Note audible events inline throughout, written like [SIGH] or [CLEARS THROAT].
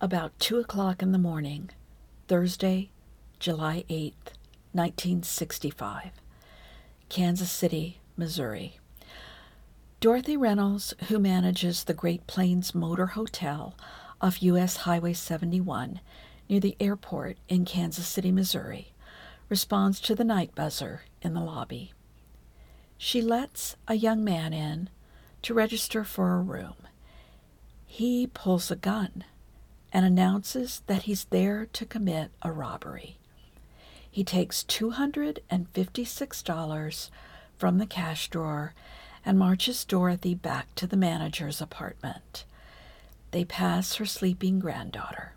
about 2 o'clock in the morning, Thursday, July 8th, 1965, Kansas City, Missouri. Dorothy Reynolds, who manages the Great Plains Motor Hotel off U.S. Highway 71 near the airport in Kansas City, Missouri, responds to the night buzzer in the lobby. She lets a young man in to register for a room. He pulls a gun and announces that he's there to commit a robbery. He takes $256 from the cash drawer and marches Dorothy back to the manager's apartment. They pass her sleeping granddaughter.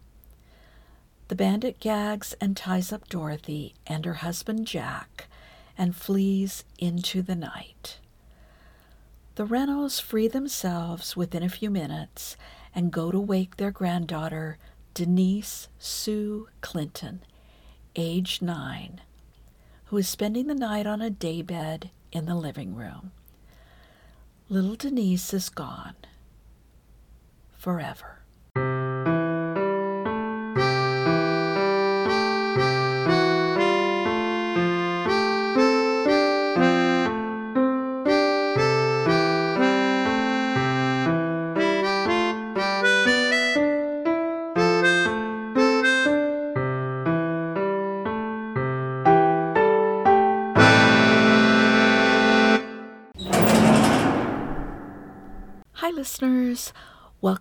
The bandit gags and ties up Dorothy and her husband Jack and flees into the night. The Reynolds free themselves within a few minutes and go to wake their granddaughter, Denise Sue Clinton, age nine, who is spending the night on a daybed in the living room. Little Denise is gone forever.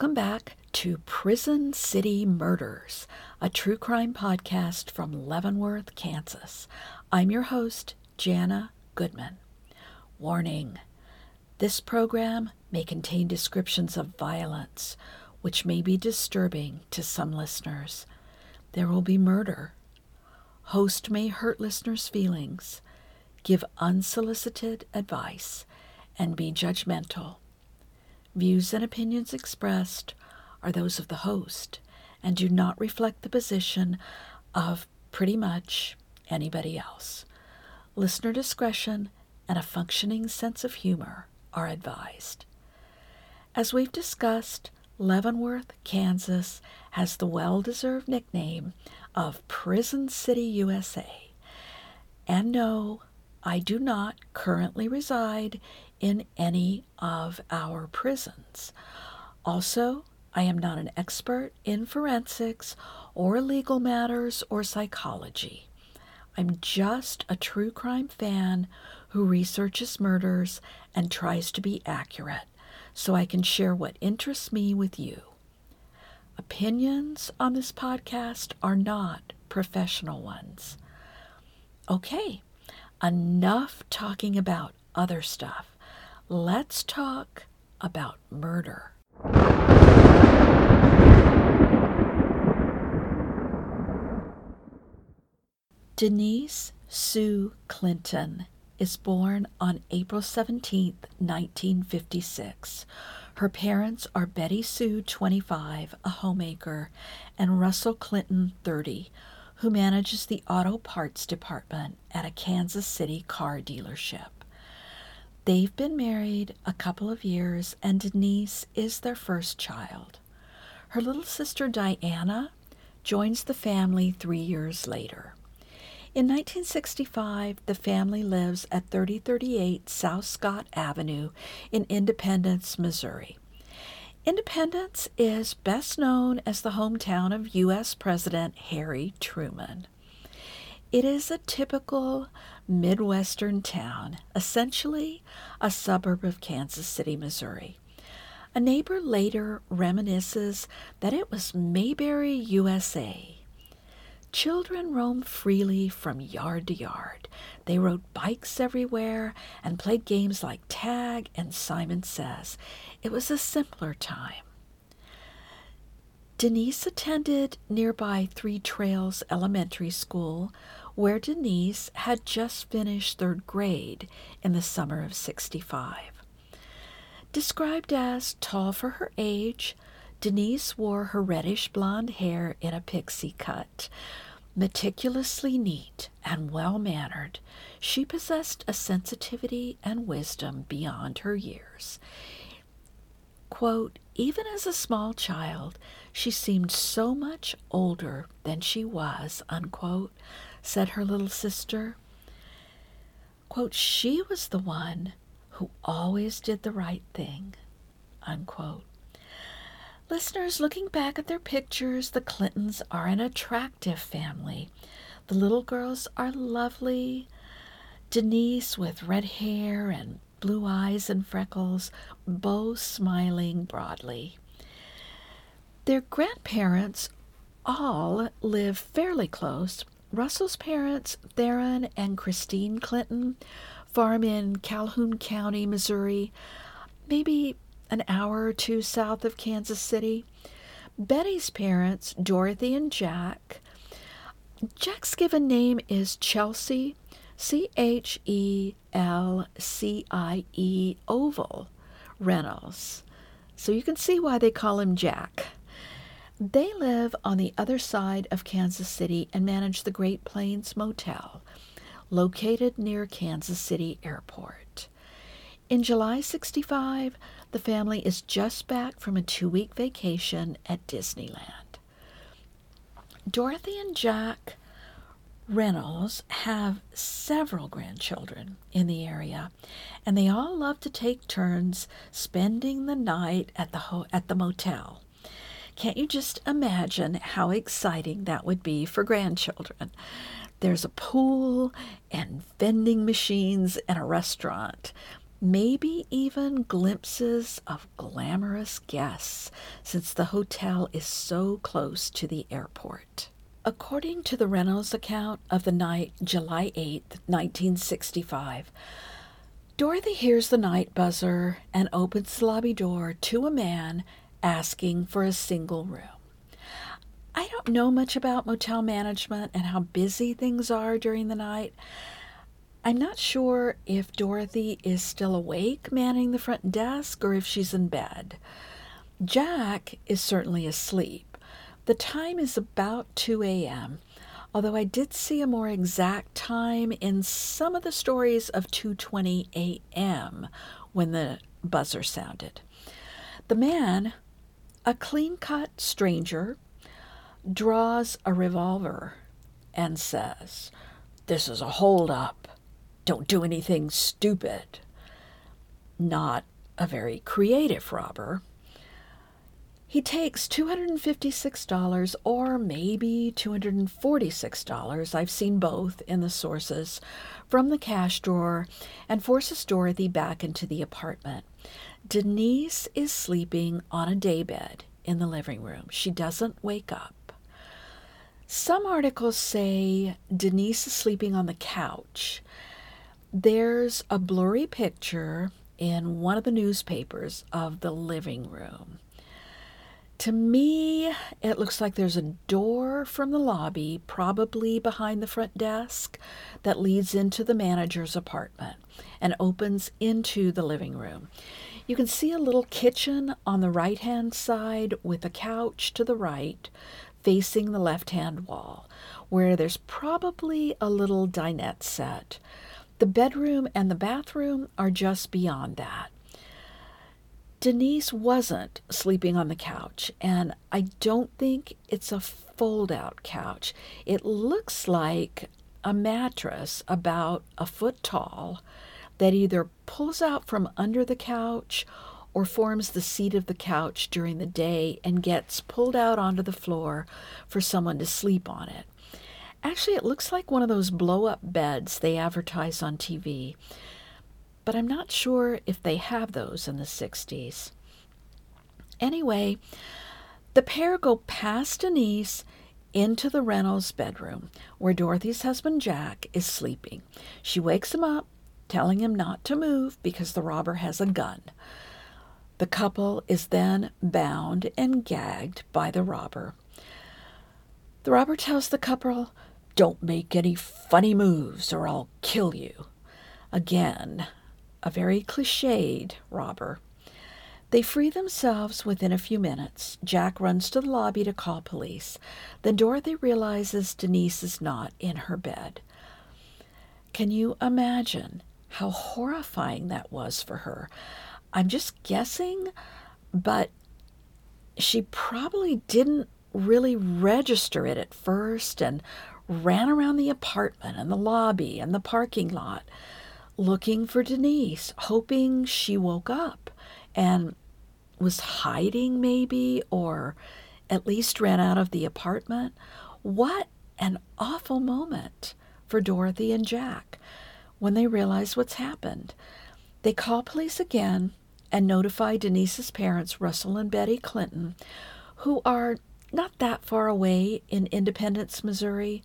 Welcome back to Prison City Murders, a true crime podcast from Leavenworth, Kansas. I'm your host, Jana Goodman. Warning this program may contain descriptions of violence, which may be disturbing to some listeners. There will be murder. Host may hurt listeners' feelings, give unsolicited advice, and be judgmental. Views and opinions expressed are those of the host and do not reflect the position of pretty much anybody else. Listener discretion and a functioning sense of humor are advised. As we've discussed, Leavenworth, Kansas has the well deserved nickname of Prison City, USA. And no, I do not currently reside in any of our prisons. Also, I am not an expert in forensics or legal matters or psychology. I'm just a true crime fan who researches murders and tries to be accurate so I can share what interests me with you. Opinions on this podcast are not professional ones. Okay, enough talking about other stuff let's talk about murder. Denise Sue Clinton is born on April 17, 1956. Her parents are Betty Sue, 25, a homemaker, and Russell Clinton, 30, who manages the auto parts department at a Kansas City car dealership. They've been married a couple of years, and Denise is their first child. Her little sister Diana joins the family three years later. In 1965, the family lives at 3038 South Scott Avenue in Independence, Missouri. Independence is best known as the hometown of U.S. President Harry Truman. It is a typical Midwestern town, essentially a suburb of Kansas City, Missouri. A neighbor later reminisces that it was Mayberry, USA. Children roamed freely from yard to yard. They rode bikes everywhere and played games like tag and Simon Says. It was a simpler time. Denise attended nearby Three Trails Elementary School, where Denise had just finished third grade in the summer of 65. Described as tall for her age, Denise wore her reddish blonde hair in a pixie cut. Meticulously neat and well mannered, she possessed a sensitivity and wisdom beyond her years. Quote, even as a small child, She seemed so much older than she was, unquote, said her little sister. Quote, she was the one who always did the right thing, unquote. Listeners, looking back at their pictures, the Clintons are an attractive family. The little girls are lovely. Denise with red hair and blue eyes and freckles, both smiling broadly. Their grandparents all live fairly close. Russell's parents, Theron and Christine Clinton, farm in Calhoun County, Missouri, maybe an hour or two south of Kansas City. Betty's parents, Dorothy and Jack, Jack's given name is Chelsea, C H E L C I E Oval Reynolds. So you can see why they call him Jack. They live on the other side of Kansas City and manage the Great Plains Motel, located near Kansas City Airport. In July 65, the family is just back from a two week vacation at Disneyland. Dorothy and Jack Reynolds have several grandchildren in the area, and they all love to take turns spending the night at the ho- at the motel. Can't you just imagine how exciting that would be for grandchildren? There's a pool and vending machines and a restaurant. Maybe even glimpses of glamorous guests, since the hotel is so close to the airport. According to the Reynolds account of the night July 8, 1965, Dorothy hears the night buzzer and opens the lobby door to a man asking for a single room. I don't know much about motel management and how busy things are during the night. I'm not sure if Dorothy is still awake manning the front desk or if she's in bed. Jack is certainly asleep. The time is about 2 a.m., although I did see a more exact time in some of the stories of 2:20 a.m. when the buzzer sounded. The man a clean cut stranger draws a revolver and says, This is a hold up. Don't do anything stupid. Not a very creative robber. He takes $256 or maybe $246, I've seen both in the sources, from the cash drawer and forces Dorothy back into the apartment. Denise is sleeping on a daybed in the living room. She doesn't wake up. Some articles say Denise is sleeping on the couch. There's a blurry picture in one of the newspapers of the living room. To me, it looks like there's a door from the lobby, probably behind the front desk, that leads into the manager's apartment and opens into the living room. You can see a little kitchen on the right hand side with a couch to the right facing the left hand wall, where there's probably a little dinette set. The bedroom and the bathroom are just beyond that. Denise wasn't sleeping on the couch, and I don't think it's a fold out couch. It looks like a mattress about a foot tall that either pulls out from under the couch or forms the seat of the couch during the day and gets pulled out onto the floor for someone to sleep on it. Actually, it looks like one of those blow up beds they advertise on TV but I'm not sure if they have those in the 60s. Anyway, the pair go past Denise into the Reynolds bedroom where Dorothy's husband Jack is sleeping. She wakes him up, telling him not to move because the robber has a gun. The couple is then bound and gagged by the robber. The robber tells the couple, Don't make any funny moves or I'll kill you. Again, a very cliched robber. They free themselves within a few minutes. Jack runs to the lobby to call police. Then Dorothy realizes Denise is not in her bed. Can you imagine how horrifying that was for her? I'm just guessing, but she probably didn't really register it at first and ran around the apartment and the lobby and the parking lot looking for Denise, hoping she woke up and was hiding, maybe, or at least ran out of the apartment. What an awful moment for Dorothy and Jack when they realize what's happened. They call police again and notify Denise's parents, Russell and Betty Clinton, who are not that far away in Independence, Missouri.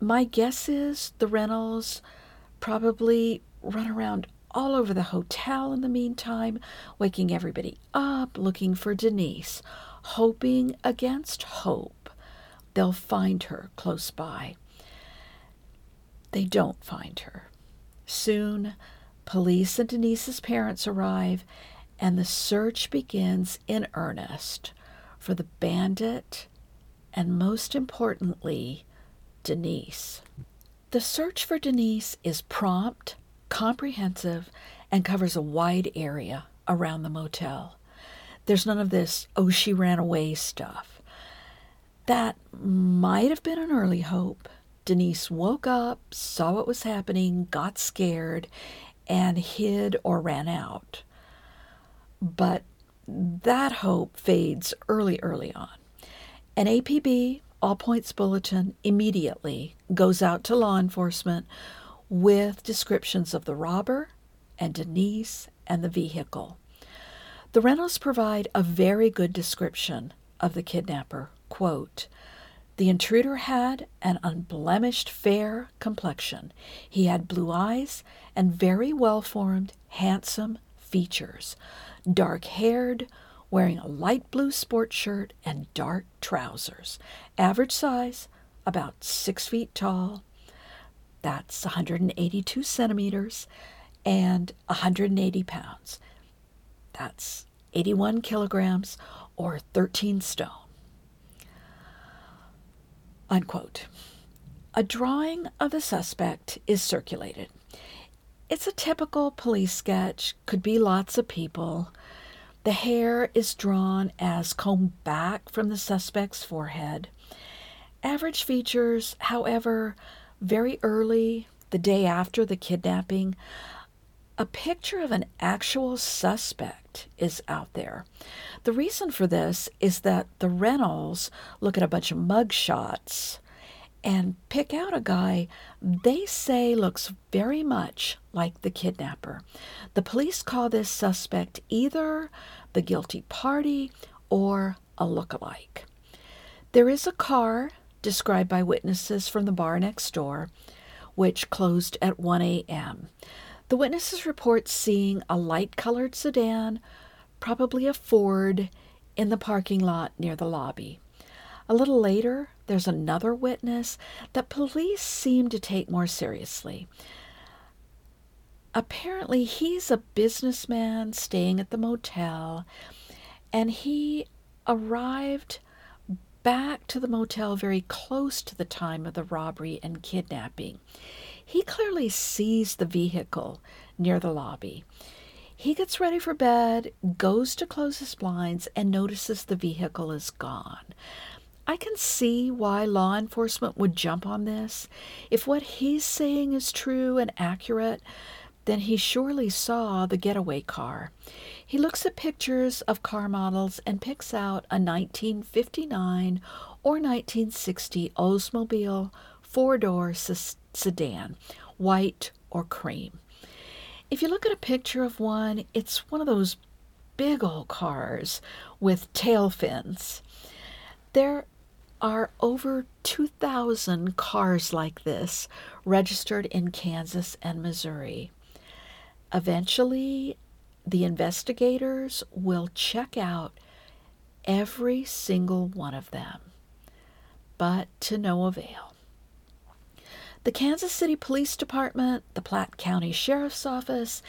My guess is the Reynolds probably run around all over the hotel in the meantime, waking everybody up, looking for Denise, hoping against hope they'll find her close by. They don't find her. Soon, police and Denise's parents arrive, and the search begins in earnest for the bandit and, most importantly, Denise. The search for Denise is prompt, comprehensive, and covers a wide area around the motel. There's none of this, oh, she ran away stuff. That might have been an early hope. Denise woke up, saw what was happening, got scared, and hid or ran out. But that hope fades early, early on. An APB, All Points Bulletin, immediately goes out to law enforcement with descriptions of the robber and Denise and the vehicle. The Reynolds provide a very good description of the kidnapper. Quote, the intruder had an unblemished fair complexion. He had blue eyes and very well formed, handsome features dark haired, wearing a light blue sport shirt and dark trousers. Average size, about six feet tall. That's 182 centimeters and 180 pounds. That's 81 kilograms or 13 stone. Unquote. A drawing of the suspect is circulated. It's a typical police sketch, could be lots of people. The hair is drawn as combed back from the suspect's forehead. Average features, however, very early, the day after the kidnapping, a picture of an actual suspect is out there. The reason for this is that the Reynolds look at a bunch of mug shots and pick out a guy they say looks very much like the kidnapper. The police call this suspect either the guilty party or a look-alike. There is a car described by witnesses from the bar next door, which closed at 1 a.m. The witnesses report seeing a light colored sedan, probably a Ford, in the parking lot near the lobby. A little later, there's another witness that police seem to take more seriously. Apparently, he's a businessman staying at the motel, and he arrived back to the motel very close to the time of the robbery and kidnapping. He clearly sees the vehicle near the lobby. He gets ready for bed, goes to close his blinds, and notices the vehicle is gone. I can see why law enforcement would jump on this. If what he's saying is true and accurate, then he surely saw the getaway car. He looks at pictures of car models and picks out a 1959 or 1960 Oldsmobile four door sedan, white or cream. If you look at a picture of one, it's one of those big old cars with tail fins. There are over 2,000 cars like this registered in Kansas and Missouri. Eventually, the investigators will check out every single one of them, but to no avail. The Kansas City Police Department, the Platte County Sheriff's Office,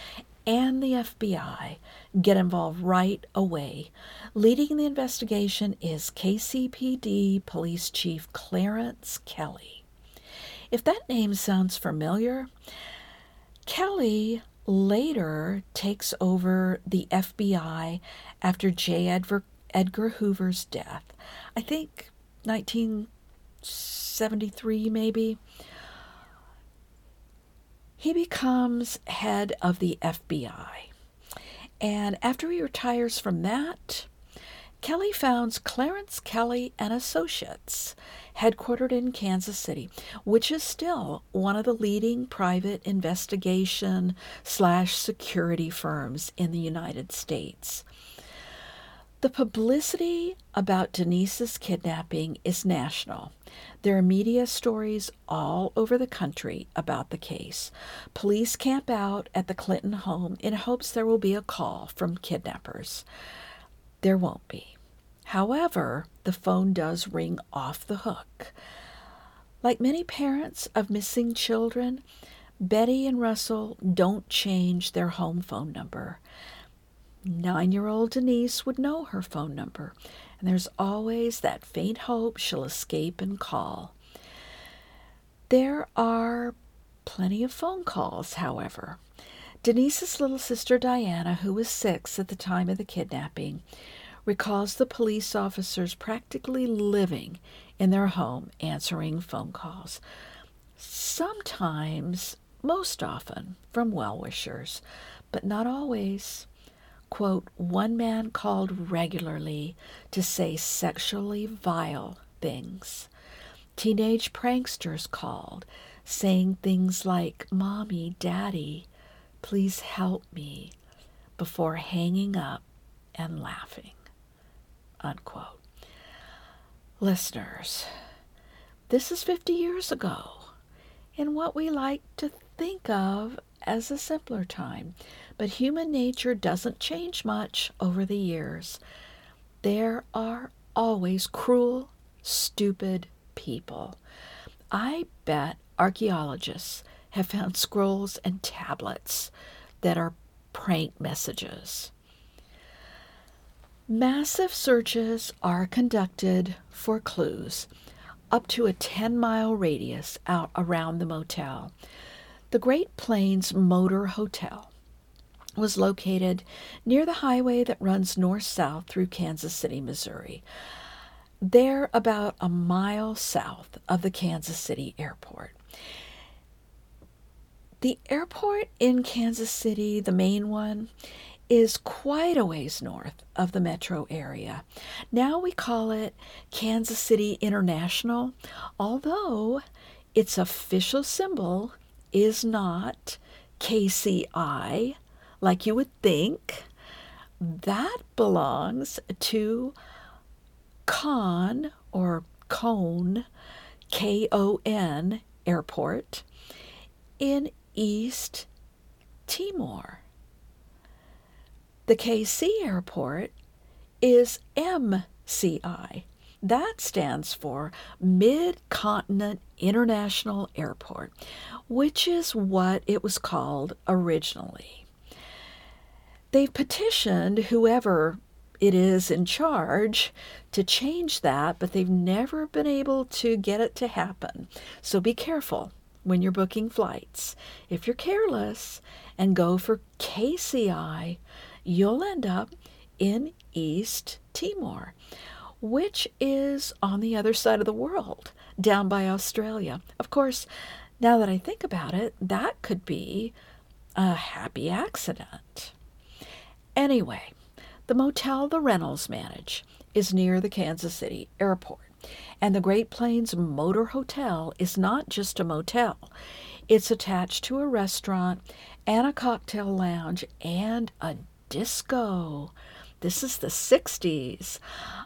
and the FBI get involved right away. Leading the investigation is KCPD Police Chief Clarence Kelley. If that name sounds familiar, Kelley later takes over the FBI after J. Edgar, Edgar Hoover's death. I think 1973, maybe. He becomes head of the FBI. And after he retires from that, Kelley founds Clarence Kelley and Associates, headquartered in Kansas City, which is still one of the leading private investigation slash security firms in the United States. The publicity about Denise's kidnapping is national. There are media stories all over the country about the case. Police camp out at the Clinton home in hopes there will be a call from kidnappers. There won't be. However, the phone does ring off the hook. Like many parents of missing children, Betty and Russell don't change their home phone number. Nine year old Denise would know her phone number, and there's always that faint hope she'll escape and call. There are plenty of phone calls, however. Denise's little sister Diana, who was six at the time of the kidnapping, recalls the police officers practically living in their home answering phone calls. Sometimes, most often, from well wishers, but not always. Quote, one man called regularly to say sexually vile things. Teenage pranksters called, saying things like, Mommy, Daddy, please help me, before hanging up and laughing. Unquote. Listeners, this is 50 years ago and what we like to think of as a simpler time. But human nature doesn't change much over the years. There are always cruel, stupid people. I bet archaeologists have found scrolls and tablets that are prank messages. Massive searches are conducted for clues up to a 10 mile radius out around the motel. The Great Plains Motor Hotel was located near the highway that runs north south through Kansas City, Missouri. They're about a mile south of the Kansas City airport. The airport in Kansas City, the main one, is quite a ways north of the metro area. Now we call it Kansas City International, although its official symbol is not KCI, like you would think. That belongs to Con or Cone, K O N Airport in East Timor. The KC Airport is MCI. That stands for Mid Continent International Airport, which is what it was called originally. They've petitioned whoever it is in charge to change that, but they've never been able to get it to happen. So be careful when you're booking flights. If you're careless and go for KCI, you'll end up in East Timor, which is on the other side of the world, down by Australia. Of course, now that I think about it, that could be a happy accident. Anyway, the motel the Reynolds manage is near the Kansas City airport, and the Great Plains Motor Hotel is not just a motel. It's attached to a restaurant and a cocktail lounge and a disco. This is the 60s.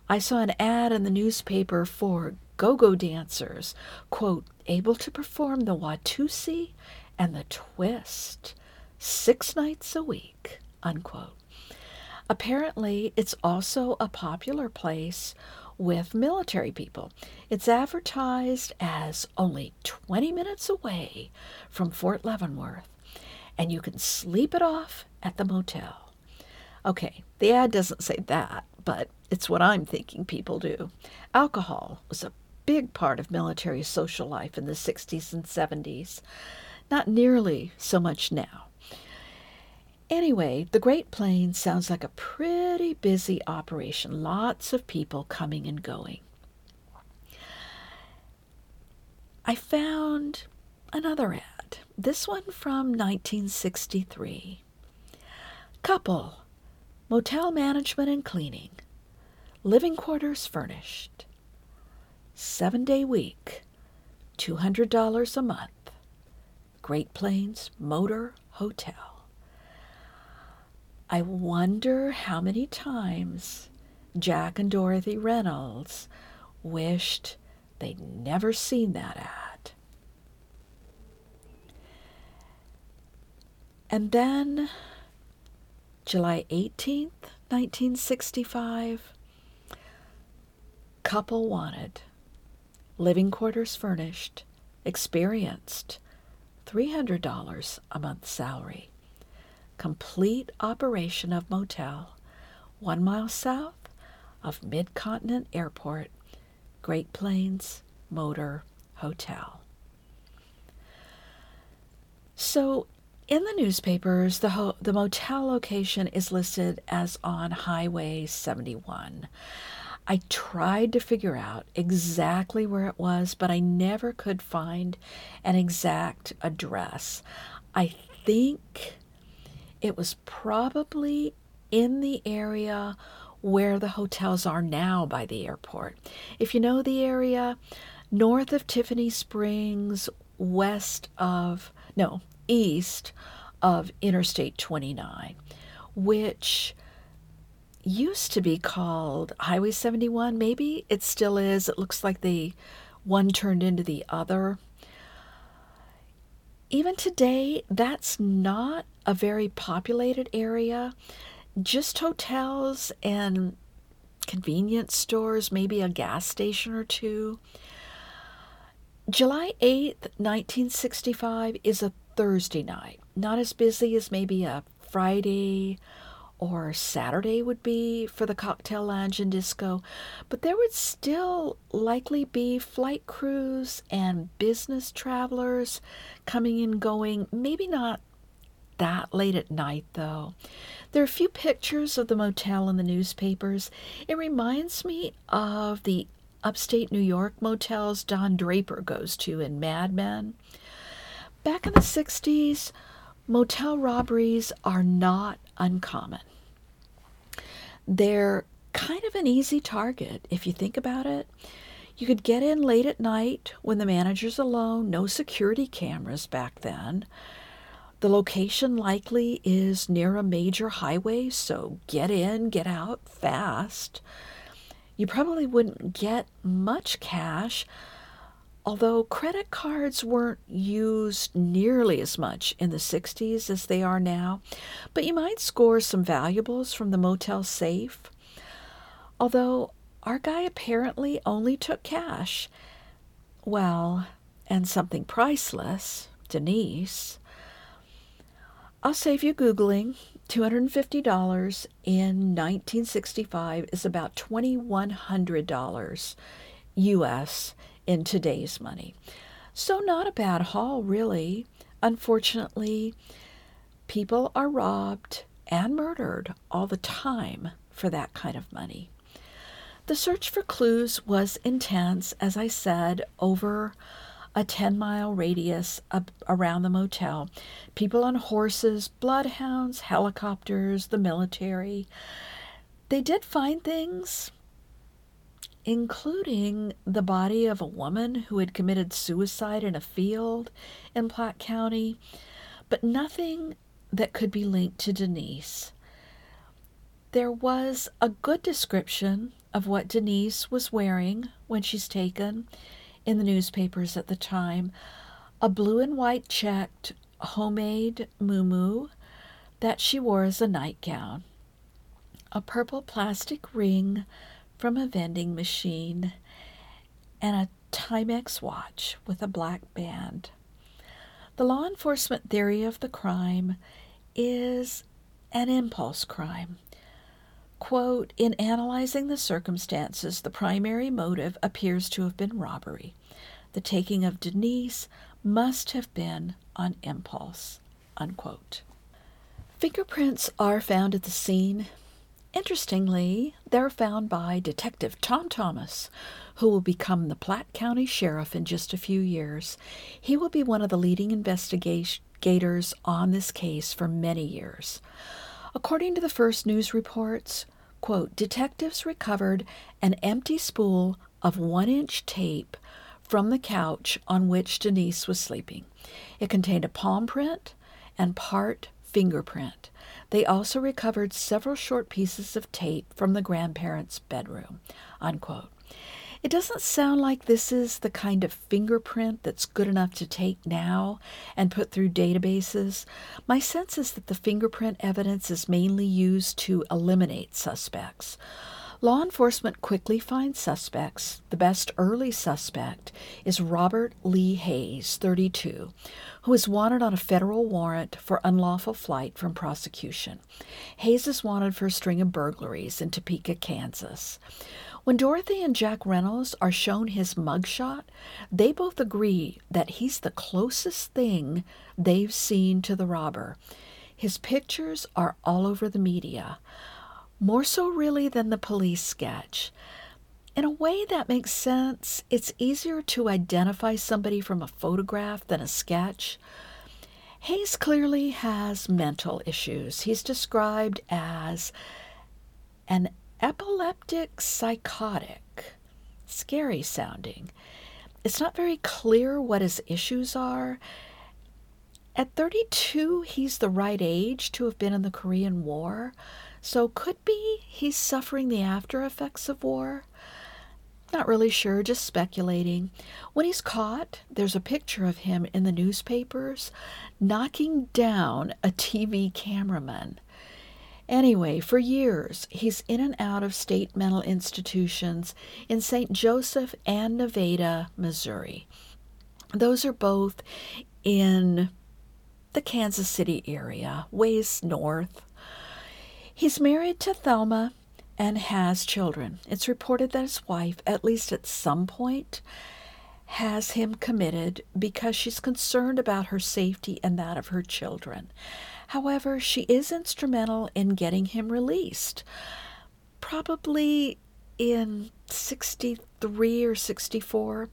I saw an ad in the newspaper for go go dancers, quote, able to perform the Watusi and the twist six nights a week, unquote. Apparently, it's also a popular place with military people. It's advertised as only 20 minutes away from Fort Leavenworth, and you can sleep it off at the motel. Okay, the ad doesn't say that, but it's what I'm thinking people do. Alcohol was a big part of military social life in the 60s and 70s, not nearly so much now. Anyway, the Great Plains sounds like a pretty busy operation, lots of people coming and going. I found another ad, this one from 1963. Couple, motel management and cleaning, living quarters furnished, seven day week, $200 a month, Great Plains Motor Hotel. I wonder how many times Jack and Dorothy Reynolds wished they'd never seen that ad. And then, July 18th, 1965, couple wanted, living quarters furnished, experienced, $300 a month salary, complete operation of motel, one mile south of Mid Continent Airport, Great Plains Motor Hotel. So, in the newspapers, the, ho- the motel location is listed as on Highway 71. I tried to figure out exactly where it was, but I never could find an exact address. I think it was probably in the area where the hotels are now by the airport. If you know the area, north of Tiffany Springs, west of, no, east of Interstate 29, which used to be called Highway 71. Maybe it still is. It looks like the one turned into the other. Even today, that's not a very populated area just hotels and convenience stores, maybe a gas station or two. July 8th, 1965 is a Thursday night. Not as busy as maybe a Friday or Saturday would be for the cocktail lounge and disco, but there would still likely be flight crews and business travelers coming and going, maybe not that late at night, though. There are a few pictures of the motel in the newspapers. It reminds me of the upstate New York motels Don Draper goes to in Mad Men. Back in the 60s, motel robberies are not uncommon. They're kind of an easy target if you think about it. You could get in late at night when the manager's alone, no security cameras back then. The location likely is near a major highway, so get in, get out fast. You probably wouldn't get much cash, although credit cards weren't used nearly as much in the 60s as they are now. But you might score some valuables from the motel safe. Although our guy apparently only took cash. Well, and something priceless, Denise. I'll save you Googling. $250 in 1965 is about $2,100 US in today's money. So, not a bad haul, really. Unfortunately, people are robbed and murdered all the time for that kind of money. The search for clues was intense, as I said, over a 10 mile radius around the motel. People on horses, bloodhounds, helicopters, the military. They did find things, including the body of a woman who had committed suicide in a field in Platte County, but nothing that could be linked to Denise. There was a good description of what Denise was wearing when she's taken in the newspapers at the time a blue and white checked homemade muumuu that she wore as a nightgown, a purple plastic ring from a vending machine, and a Timex watch with a black band. The law enforcement theory of the crime is an impulse crime Quote, in analyzing the circumstances, the primary motive appears to have been robbery. The taking of Denise must have been on impulse. Unquote. Fingerprints are found at the scene. Interestingly, they're found by Detective Tom Thomas, who will become the Platte County Sheriff in just a few years. He will be one of the leading investigators on this case for many years. According to the first news reports, quote, detectives recovered an empty spool of one inch tape from the couch on which Denise was sleeping. It contained a palm print and part fingerprint. They also recovered several short pieces of tape from the grandparents' bedroom. Unquote. It doesn't sound like this is the kind of fingerprint that's good enough to take now and put through databases. My sense is that the fingerprint evidence is mainly used to eliminate suspects. Law enforcement quickly finds suspects. The best early suspect is Robert Lee Hayes, 32, who is wanted on a federal warrant for unlawful flight from prosecution. Hayes is wanted for a string of burglaries in Topeka, Kansas. When Dorothy and Jack Reynolds are shown his mugshot, they both agree that he's the closest thing they've seen to the robber. His pictures are all over the media, more so, really, than the police sketch. In a way that makes sense, it's easier to identify somebody from a photograph than a sketch. Hayes clearly has mental issues. He's described as an epileptic psychotic. Scary sounding. It's not very clear what his issues are. At 32, he's the right age to have been in the Korean War, so could be he's suffering the after effects of war. Not really sure, just speculating. When he's caught, there's a picture of him in the newspapers knocking down a TV cameraman. Anyway, for years, he's in and out of state mental institutions in St. Joseph and Nevada, Missouri. Those are both in the Kansas City area, ways north. He's married to Thelma and has children. It's reported that his wife, at least at some point, has him committed because she's concerned about her safety and that of her children. However, she is instrumental in getting him released. Probably in 63 or 64.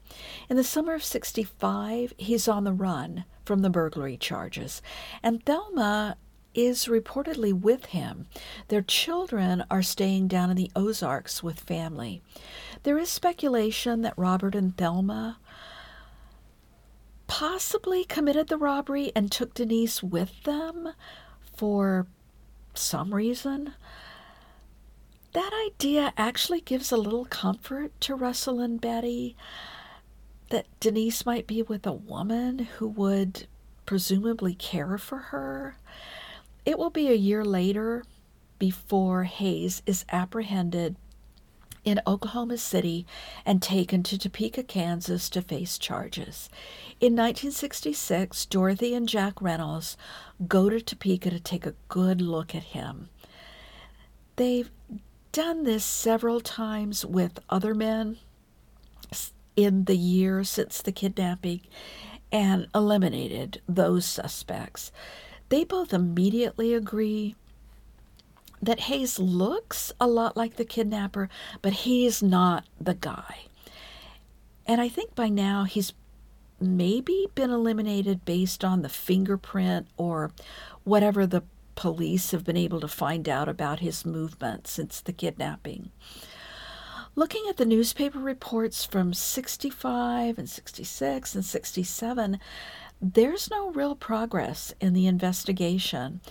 In the summer of 65, he's on the run from the burglary charges, and Thelma is reportedly with him. Their children are staying down in the Ozarks with family. There is speculation that Robert and Thelma possibly committed the robbery and took Denise with them for some reason. That idea actually gives a little comfort to Russell and Betty that Denise might be with a woman who would presumably care for her. It will be a year later before Hayes is apprehended in Oklahoma City and taken to Topeka, Kansas to face charges. In 1966, Dorothy and Jack Reynolds go to Topeka to take a good look at him. They've done this several times with other men in the year since the kidnapping and eliminated those suspects. They both immediately agree that Hayes looks a lot like the kidnapper, but he's not the guy. And I think by now he's maybe been eliminated based on the fingerprint or whatever the police have been able to find out about his movement since the kidnapping. Looking at the newspaper reports from 65 and 66 and 67, there's no real progress in the investigation.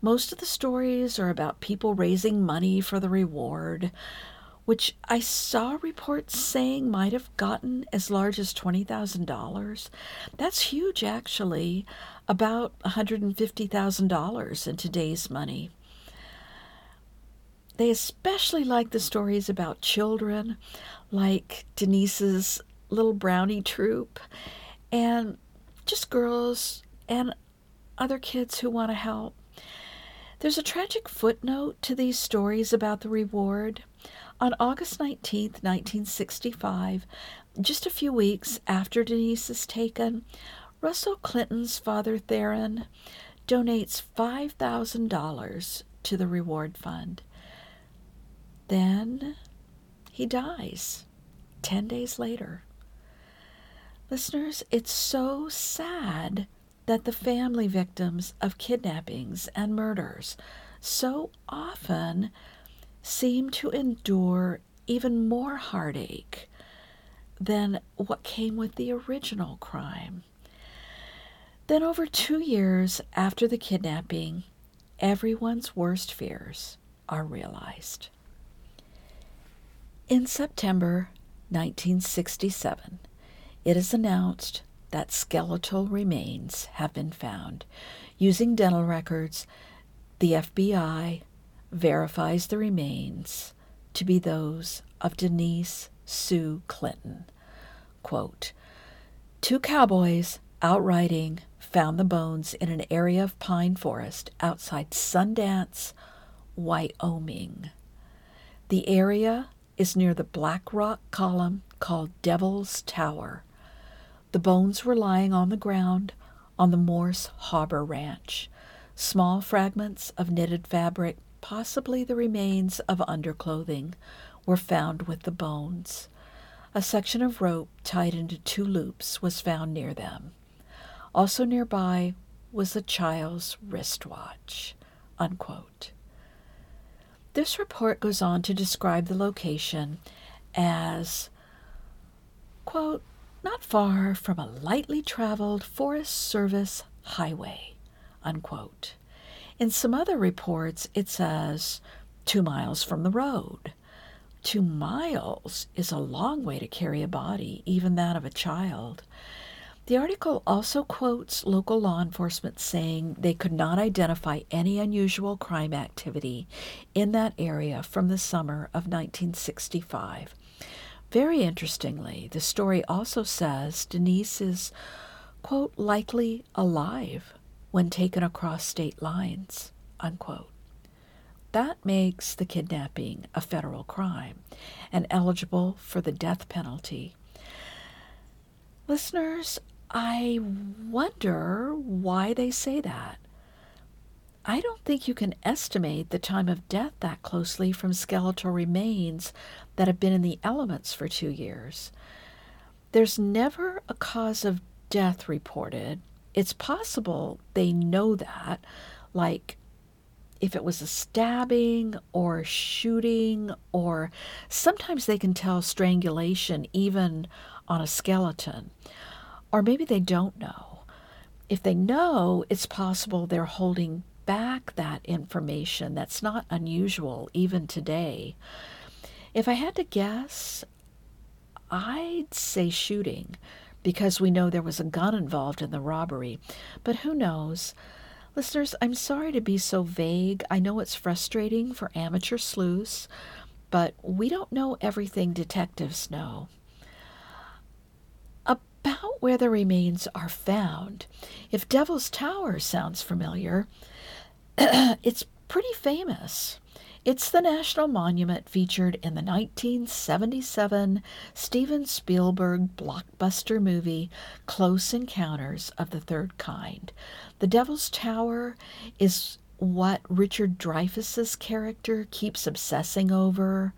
Most of the stories are about people raising money for the reward, which I saw reports saying might have gotten as large as $20,000. That's huge, actually, about $150,000 in today's money. They especially like the stories about children, like Denise's little brownie troop, and just girls and other kids who want to help. There's a tragic footnote to these stories about the reward. On August 19, 1965, just a few weeks after Denise is taken, Russell Clinton's father, Theron, donates $5,000 to the reward fund. Then he dies 10 days later. Listeners, it's so sad that the family victims of kidnappings and murders so often seem to endure even more heartache than what came with the original crime. Then, over two years after the kidnapping, everyone's worst fears are realized. In September 1967, it is announced that skeletal remains have been found. Using dental records, the FBI verifies the remains to be those of Denise Sue Clinton. Quote, Two cowboys out riding found the bones in an area of pine forest outside Sundance, Wyoming. The area is near the black rock column called Devil's Tower. The bones were lying on the ground on the Morse Harbor Ranch. Small fragments of knitted fabric, possibly the remains of underclothing, were found with the bones. A section of rope tied into two loops was found near them. Also nearby was a child's wristwatch. Unquote. This report goes on to describe the location as, quote, not far from a lightly traveled Forest Service highway, unquote. In some other reports, it says two miles from the road. Two miles is a long way to carry a body, even that of a child. The article also quotes local law enforcement saying they could not identify any unusual crime activity in that area from the summer of 1965. Very interestingly, the story also says Denise is, quote, likely alive when taken across state lines, unquote. That makes the kidnapping a federal crime and eligible for the death penalty. Listeners, I wonder why they say that. I don't think you can estimate the time of death that closely from skeletal remains that have been in the elements for two years. There's never a cause of death reported. It's possible they know that, like if it was a stabbing or shooting, or sometimes they can tell strangulation even on a skeleton. Or maybe they don't know. If they know, it's possible they're holding back that information. That's not unusual even today. If I had to guess, I'd say shooting because we know there was a gun involved in the robbery. But who knows? Listeners, I'm sorry to be so vague. I know it's frustrating for amateur sleuths, but we don't know everything detectives know. About where the remains are found, if Devil's Tower sounds familiar, [CLEARS THROAT] it's pretty famous. It's the national monument featured in the 1977 Steven Spielberg blockbuster movie Close Encounters of the Third Kind. The Devil's Tower is what Richard Dreyfuss's character keeps obsessing over.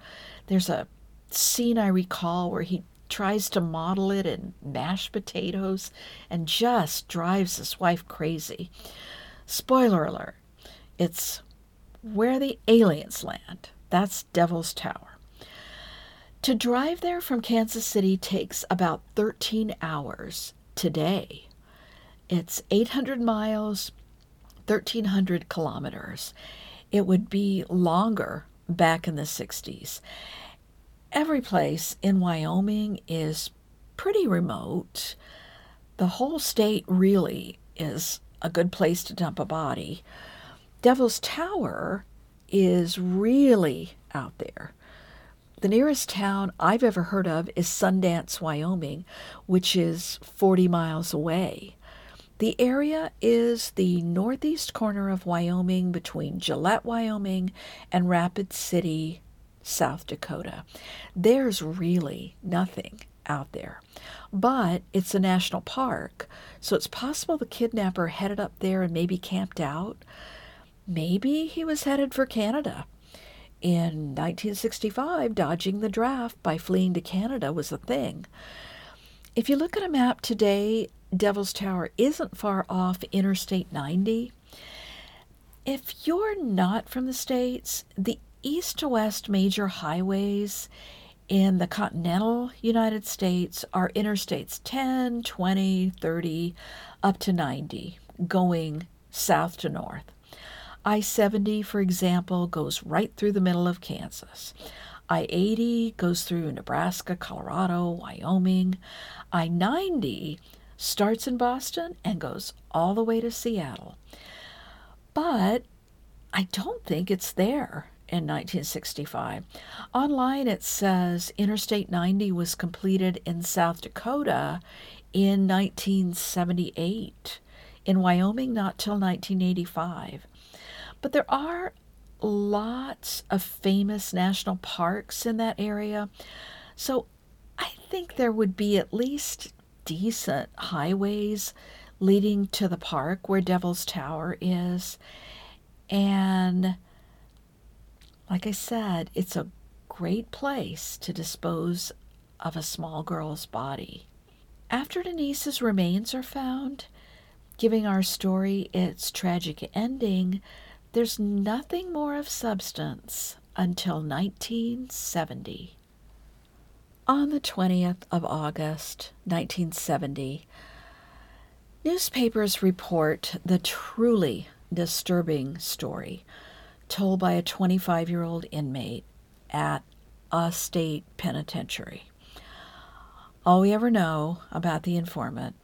There's a scene I recall where he tries to model it in mashed potatoes and just drives his wife crazy. Spoiler alert, it's where the aliens land. That's Devil's Tower. To drive there from Kansas City takes about 13 hours today. It's 800 miles, 1,300 kilometers. It would be longer back in the 60s. Every place in Wyoming is pretty remote. The whole state really is a good place to dump a body. Devil's Tower is really out there. The nearest town I've ever heard of is Sundance, Wyoming, which is 40 miles away. The area is the northeast corner of Wyoming between Gillette, Wyoming, and Rapid City, South Dakota. There's really nothing out there. but it's a national park, so it's possible the kidnapper headed up there and maybe camped out. Maybe he was headed for Canada. In 1965, dodging the draft by fleeing to Canada was a thing. If you look at a map today, Devil's Tower isn't far off Interstate 90. If you're not from the States, the east to west major highways in the continental United States are interstates 10, 20, 30, up to 90, going south to north. I 70, for example, goes right through the middle of Kansas. I 80 goes through Nebraska, Colorado, Wyoming. I 90 starts in Boston and goes all the way to Seattle. But I don't think it's there in 1965. Online it says Interstate 90 was completed in South Dakota in 1978. In Wyoming, not till 1985. But there are lots of famous national parks in that area. So I think there would be at least decent highways leading to the park where Devil's Tower is. And like I said, it's a great place to dispose of a small girl's body. After Denise's remains are found, giving our story its tragic ending, there's nothing more of substance until 1970. On the 20th of August, 1970, newspapers report the truly disturbing story told by a 25 year old inmate at a state penitentiary. All we ever know about the informant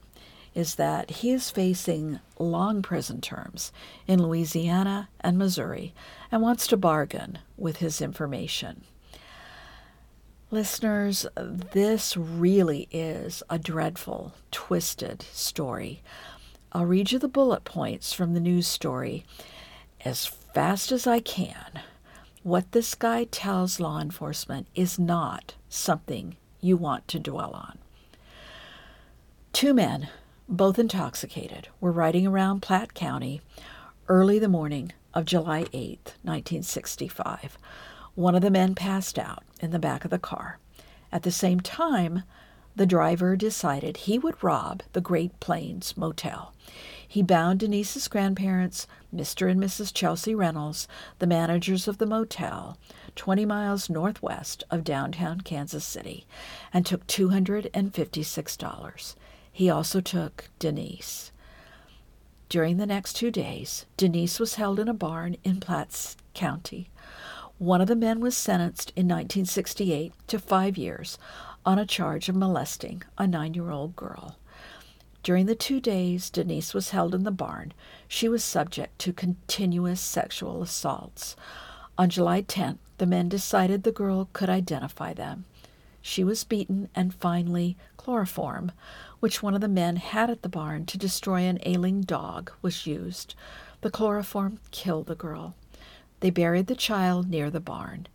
is that he is facing long prison terms in Louisiana and Missouri and wants to bargain with his information. Listeners, this really is a dreadful, twisted story. I'll read you the bullet points from the news story as fast as I can. What this guy tells law enforcement is not something you want to dwell on. Two men, both intoxicated, were riding around Platte County early the morning of July 8, 1965 one of the men passed out in the back of the car. At the same time, the driver decided he would rob the Great Plains Motel. He bound Denise's grandparents, Mr. and Mrs. Chelsea Reynolds, the managers of the motel, 20 miles northwest of downtown Kansas City, and took $256. He also took Denise. During the next two days, Denise was held in a barn in Platte County. One of the men was sentenced in 1968 to five years on a charge of molesting a nine year old girl. During the two days Denise was held in the barn, she was subject to continuous sexual assaults. On July 10th, the men decided the girl could identify them. She was beaten and finally chloroform, which one of the men had at the barn to destroy an ailing dog, was used. The chloroform killed the girl. They buried the child near the barn.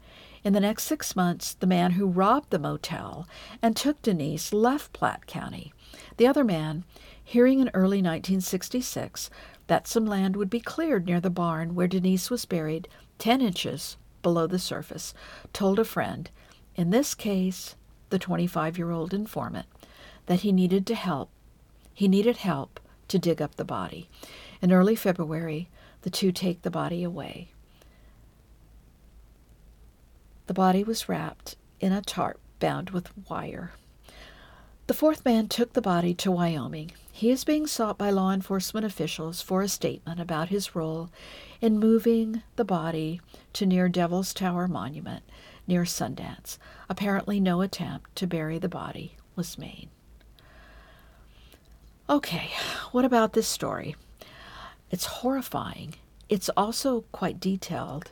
In the next six months, the man who robbed the motel and took Denise left Platte County. The other man, hearing in early 1966 that some land would be cleared near the barn where Denise was buried, 10 inches below the surface, told a friend, in this case, the 25 year old informant, that he needed to help. He needed help to dig up the body. In early February, the two take the body away. The body was wrapped in a tarp bound with wire. The fourth man took the body to Wyoming. He is being sought by law enforcement officials for a statement about his role in moving the body to near Devil's Tower Monument near Sundance. Apparently, no attempt to bury the body was made. Okay, what about this story? It's horrifying. It's also quite detailed.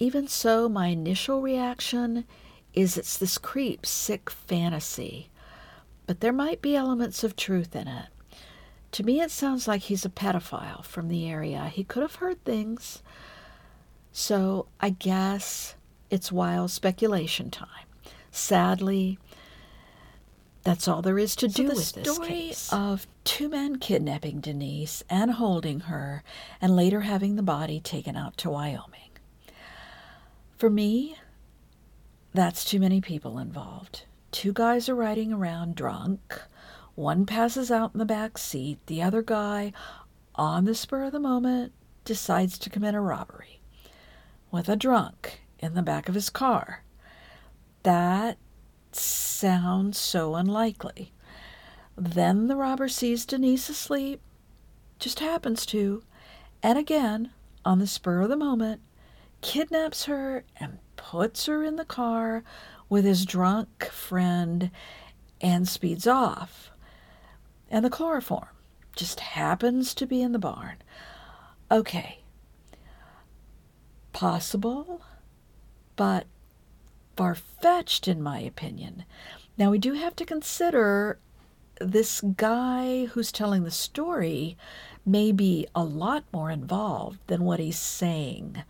Even so, my initial reaction is it's this creep, sick fantasy. But there might be elements of truth in it. To me, it sounds like he's a pedophile from the area. He could have heard things. So I guess it's wild speculation time. Sadly, That's all there is to So do with this story case. Of two men kidnapping Denise and holding her, and later having the body taken out to Wyoming. For me, that's too many people involved. Two guys are riding around drunk. One passes out in the back seat. The other guy, on the spur of the moment, decides to commit a robbery with a drunk in the back of his car. That sounds so unlikely. Then the robber sees Denise asleep, just happens to, and again, on the spur of the moment, kidnaps her and puts her in the car with his drunk friend and speeds off. And the chloroform just happens to be in the barn. Okay. Possible, but far fetched, in my opinion. Now, we do have to consider this guy who's telling the story may be a lot more involved than what he's saying.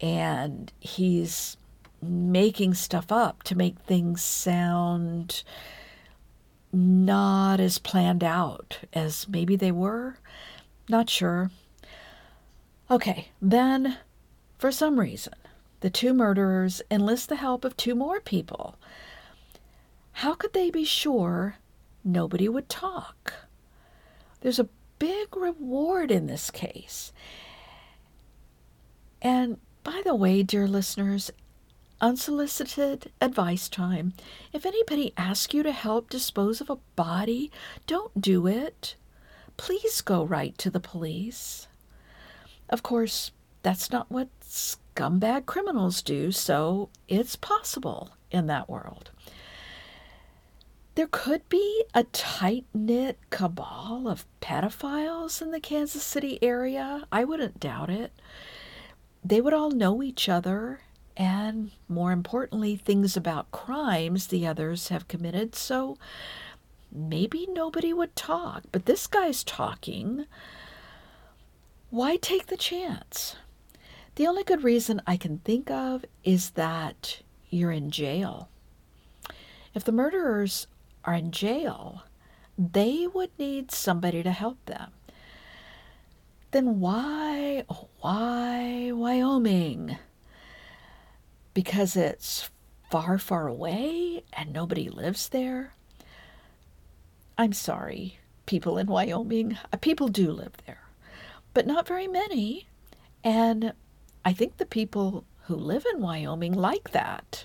And he's making stuff up to make things sound not as planned out as maybe they were. Not sure. Okay, then, for some reason, the two murderers enlist the help of two more people. How could they be sure nobody would talk? There's a big reward in this case. And by the way, dear listeners, unsolicited advice time. If anybody asks you to help dispose of a body, don't do it. Please go right to the police. Of course, that's not what scumbag criminals do, so it's possible in that world. There could be a tight knit cabal of pedophiles in the Kansas City area. I wouldn't doubt it. They would all know each other and, more importantly, things about crimes the others have committed, so maybe nobody would talk. But this guy's talking. Why take the chance? The only good reason I can think of is that you're in jail. If the murderers are in jail, they would need somebody to help them. Then why, oh, why Wyoming? Because it's far, far away and nobody lives there? I'm sorry, people in Wyoming. Uh, people do live there, but not very many. And I think the people who live in Wyoming like that.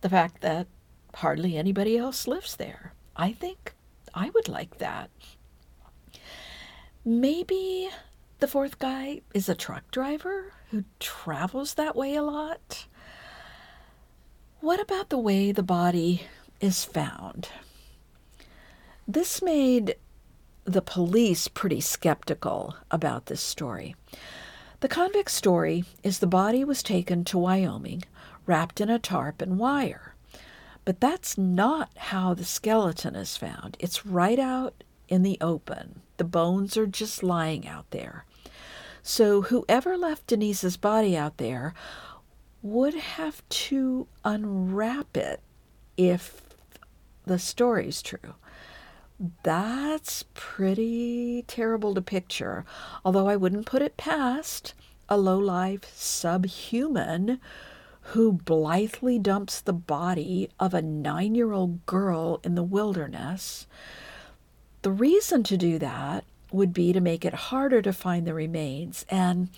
The fact that hardly anybody else lives there. I think I would like that. Maybe the fourth guy is a truck driver who travels that way a lot. What about the way the body is found? This made the police pretty skeptical about this story. The convict story is the body was taken to Wyoming, wrapped in a tarp and wire. But that's not how the skeleton is found. It's right out in the open. The bones are just lying out there. So whoever left Denise's body out there would have to unwrap it if the story's true. That's pretty terrible to picture, although I wouldn't put it past a low-life subhuman who blithely dumps the body of a nine year old girl in the wilderness. The reason to do that would be to make it harder to find the remains, and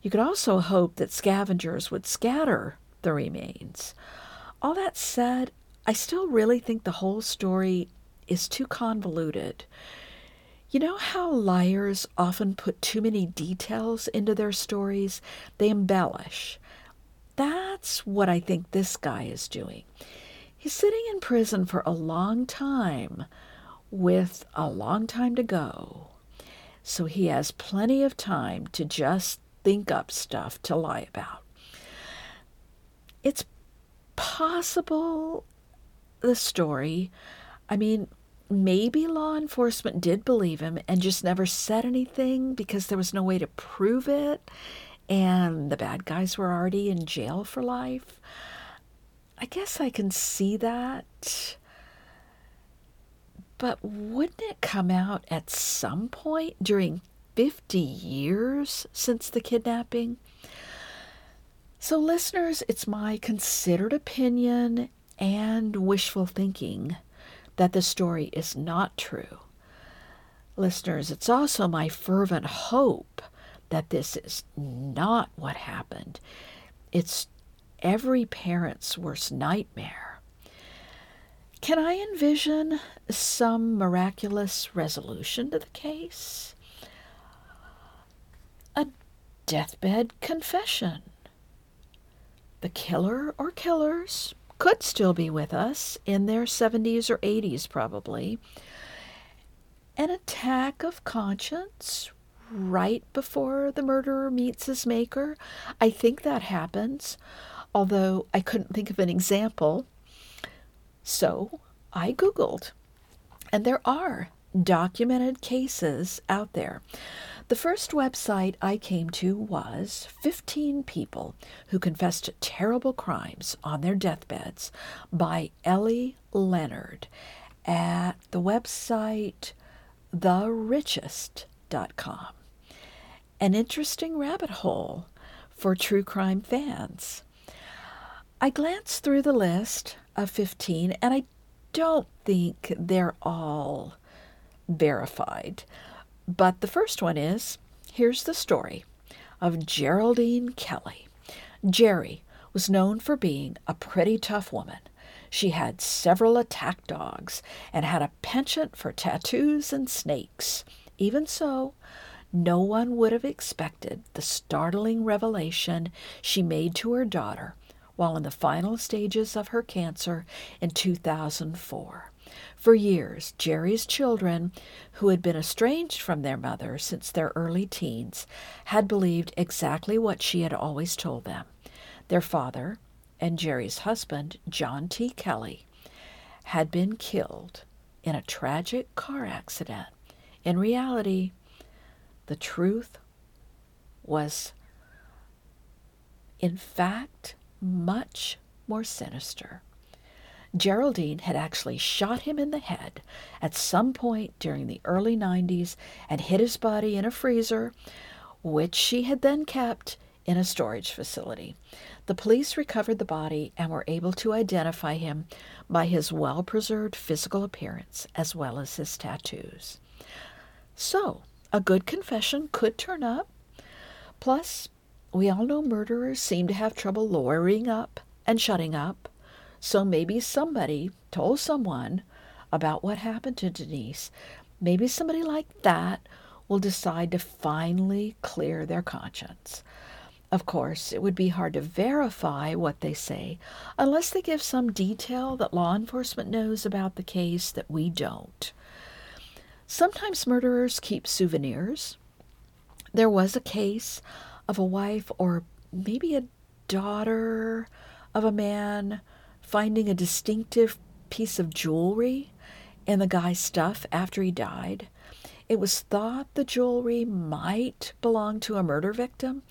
you could also hope that scavengers would scatter the remains. All that said, I still really think the whole story is too convoluted. You know how liars often put too many details into their stories? They embellish. That's what I think this guy is doing. He's sitting in prison for a long time with a long time to go. So he has plenty of time to just think up stuff to lie about. It's possible the story, I mean, maybe law enforcement did believe him and just never said anything because there was no way to prove it and the bad guys were already in jail for life. I guess I can see that. But wouldn't it come out at some point during 50 years since the kidnapping? So, listeners, it's my considered opinion and wishful thinking that the story is not true. Listeners, it's also my fervent hope that this is not what happened. It's every parent's worst nightmare. Can I envision some miraculous resolution to the case? A deathbed confession. The killer or killers could still be with us in their 70s or 80s, probably. An attack of conscience right before the murderer meets his maker. I think that happens, although I couldn't think of an example. So I Googled, and there are documented cases out there. The first website I came to was 15 People Who Confessed Terrible Crimes on Their Deathbeds by Ellie Leonard at the website therichest.com. An interesting rabbit hole for true crime fans. I glanced through the list of 15 and I don't think they're all verified. But the first one is here's the story of Geraldine Kelly. Jerry was known for being a pretty tough woman. She had several attack dogs and had a penchant for tattoos and snakes. Even so, no one would have expected the startling revelation she made to her daughter while in the final stages of her cancer in 2004. For years, Jerry's children, who had been estranged from their mother since their early teens, had believed exactly what she had always told them. Their father and Jerry's husband, John T. Kelly, had been killed in a tragic car accident. In reality, the truth was, in fact, much more sinister. Geraldine had actually shot him in the head at some point during the early 90s and hid his body in a freezer, which she had then kept in a storage facility. The police recovered the body and were able to identify him by his well preserved physical appearance as well as his tattoos. So, a good confession could turn up. Plus, we all know murderers seem to have trouble lawyering up and shutting up. So maybe somebody told someone about what happened to Denise. Maybe somebody like that will decide to finally clear their conscience. Of course, it would be hard to verify what they say unless they give some detail that law enforcement knows about the case that we don't. Sometimes murderers keep souvenirs. There was a case of a wife or maybe a daughter of a man finding a distinctive piece of jewelry in the guy's stuff after he died. It was thought the jewelry might belong to a murder victim.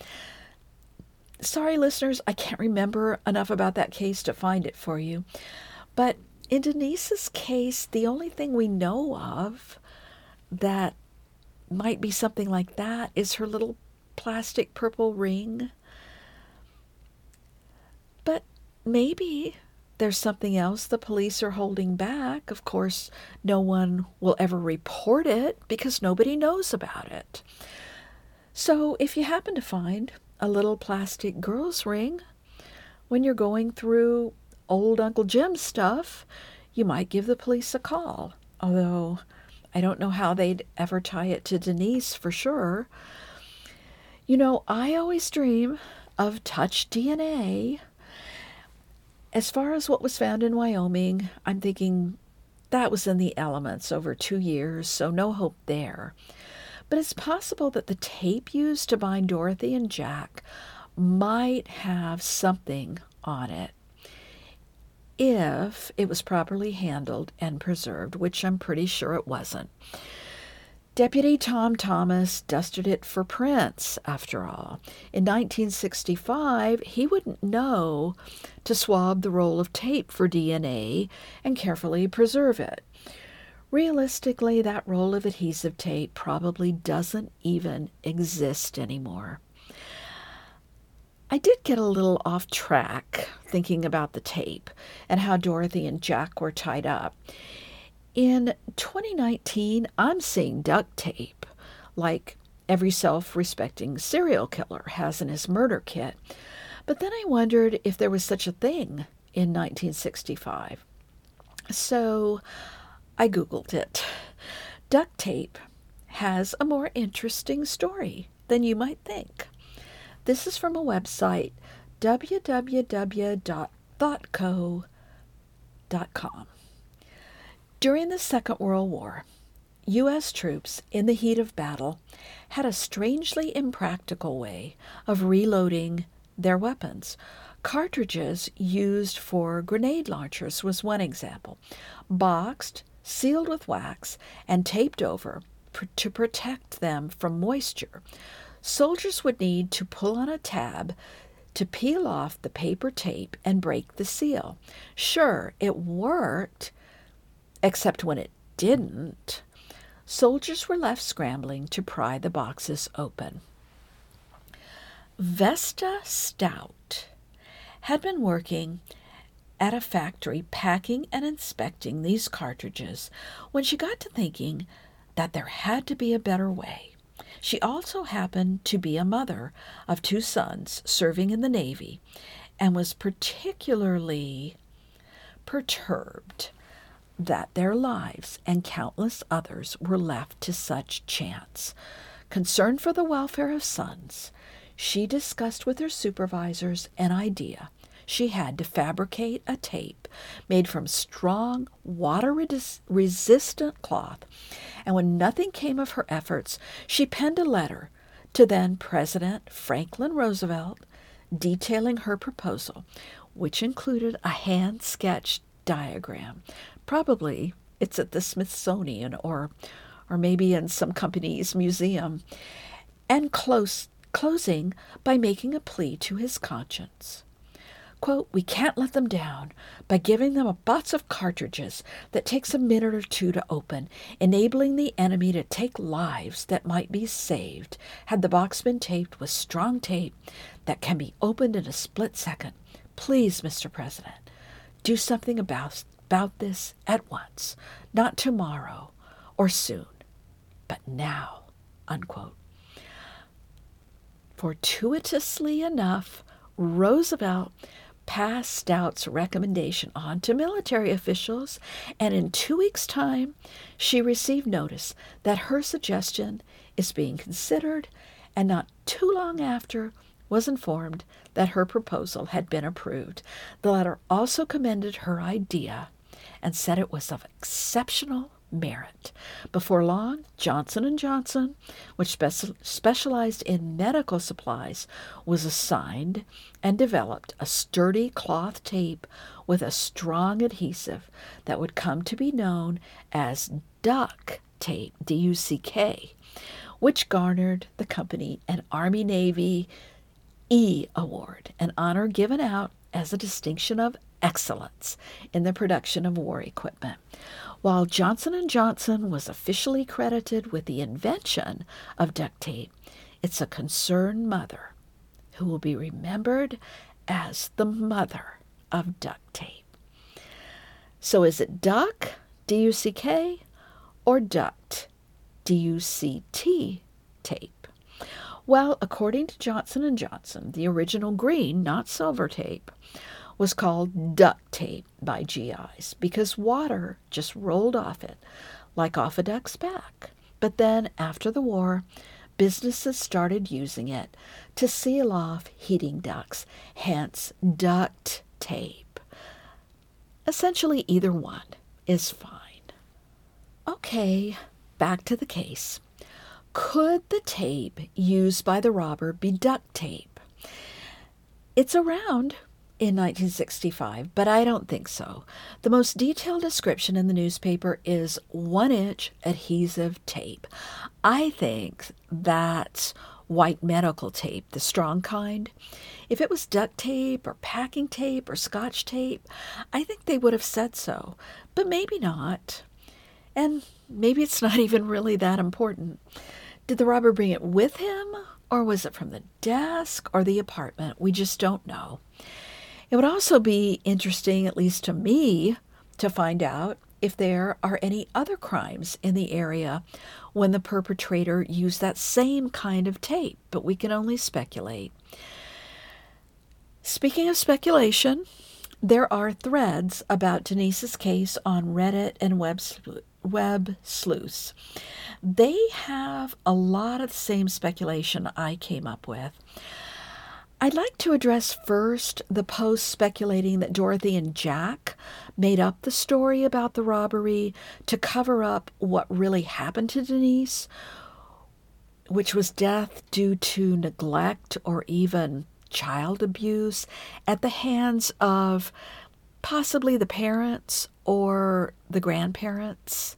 Sorry, listeners, I can't remember enough about that case to find it for you. But in Denise's case, the only thing we know of that might be something like that is her little plastic purple ring. But maybe there's something else the police are holding back. Of course, no one will ever report it because nobody knows about it. So, if you happen to find a little plastic girl's ring when you're going through old Uncle Jim's stuff, you might give the police a call. Although I don't know how they'd ever tie it to Denise for sure. You know, I always dream of touch DNA as far as what was found in Wyoming, I'm thinking that was in the elements over two years, so no hope there. But it's possible that the tape used to bind Dorothy and Jack might have something on it if it was properly handled and preserved, which I'm pretty sure it wasn't. Deputy Tom Thomas dusted it for prints, after all. In 1965, he wouldn't know to swab the roll of tape for DNA and carefully preserve it. Realistically, that roll of adhesive tape probably doesn't even exist anymore. I did get a little off track thinking about the tape and how Dorothy and Jack were tied up. In 2019, I'm seeing duct tape like every self respecting serial killer has in his murder kit. But then I wondered if there was such a thing in 1965. So I Googled it. Duct tape has a more interesting story than you might think. This is from a website, www.thoughtco.com. During the Second World War, U.S. troops, in the heat of battle, had a strangely impractical way of reloading their weapons. Cartridges used for grenade launchers was one example. Boxed, sealed with wax, and taped over to protect them from moisture. Soldiers would need to pull on a tab to peel off the paper tape and break the seal. Sure, it worked, except when it didn't. Soldiers were left scrambling to pry the boxes open. Vesta Stout had been working at a factory packing and inspecting these cartridges when she got to thinking that there had to be a better way. She also happened to be a mother of two sons serving in the Navy and was particularly perturbed that their lives and countless others were left to such chance. Concerned for the welfare of sons, she discussed with her supervisors an idea she had to fabricate a tape made from strong, water resistant cloth. And when nothing came of her efforts, she penned a letter to then President Franklin Roosevelt detailing her proposal, which included a hand sketched diagram. Probably it's at the Smithsonian or or maybe in some company's museum, and close, closing by making a plea to his conscience. Quote, we can't let them down by giving them a box of cartridges that takes a minute or two to open, enabling the enemy to take lives that might be saved had the box been taped with strong tape that can be opened in a split second. Please, Mr. President, do something about, about this at once, not tomorrow or soon, but now. Unquote. Fortuitously enough, Roosevelt passed Stout's recommendation on to military officials, and in two weeks' time, she received notice that her suggestion is being considered, and not too long after was informed that her proposal had been approved. The letter also commended her idea and said it was of exceptional merit. Before long, Johnson & Johnson, which specialized in medical supplies, was assigned and developed a sturdy cloth tape with a strong adhesive that would come to be known as duck tape, D U C K, which garnered the company an Army Navy E Award, an honor given out as a distinction of excellence in the production of war equipment. While Johnson & Johnson was officially credited with the invention of duct tape, it's a concerned mother who will be remembered as the mother of duct tape. So is it duck, D U C K, or duct, D U C T tape? Well, according to Johnson & Johnson, the original green, not silver tape, was called duct tape by GIs because water just rolled off it like off a duck's back. But then, after the war, businesses started using it to seal off heating ducts, hence duct tape. Essentially, either one is fine. Okay, back to the case. Could the tape used by the robber be duct tape? It's around in 1965, but I don't think so. The most detailed description in the newspaper is one inch adhesive tape. I think that's white medical tape, the strong kind. If it was duct tape or packing tape or scotch tape, I think they would have said so, but maybe not. And maybe it's not [LAUGHS] even really that important. Did the robber bring it with him, or was it from the desk or the apartment? We just don't know. It would also be interesting, at least to me, to find out if there are any other crimes in the area when the perpetrator used that same kind of tape, but we can only speculate. Speaking of speculation, there are threads about Denise's case on Reddit and Web, Web Sleuths. They have a lot of the same speculation I came up with. I'd like to address first the post speculating that Dorothy and Jack made up the story about the robbery to cover up what really happened to Denise, which was death due to neglect or even child abuse at the hands of possibly the parents or the grandparents.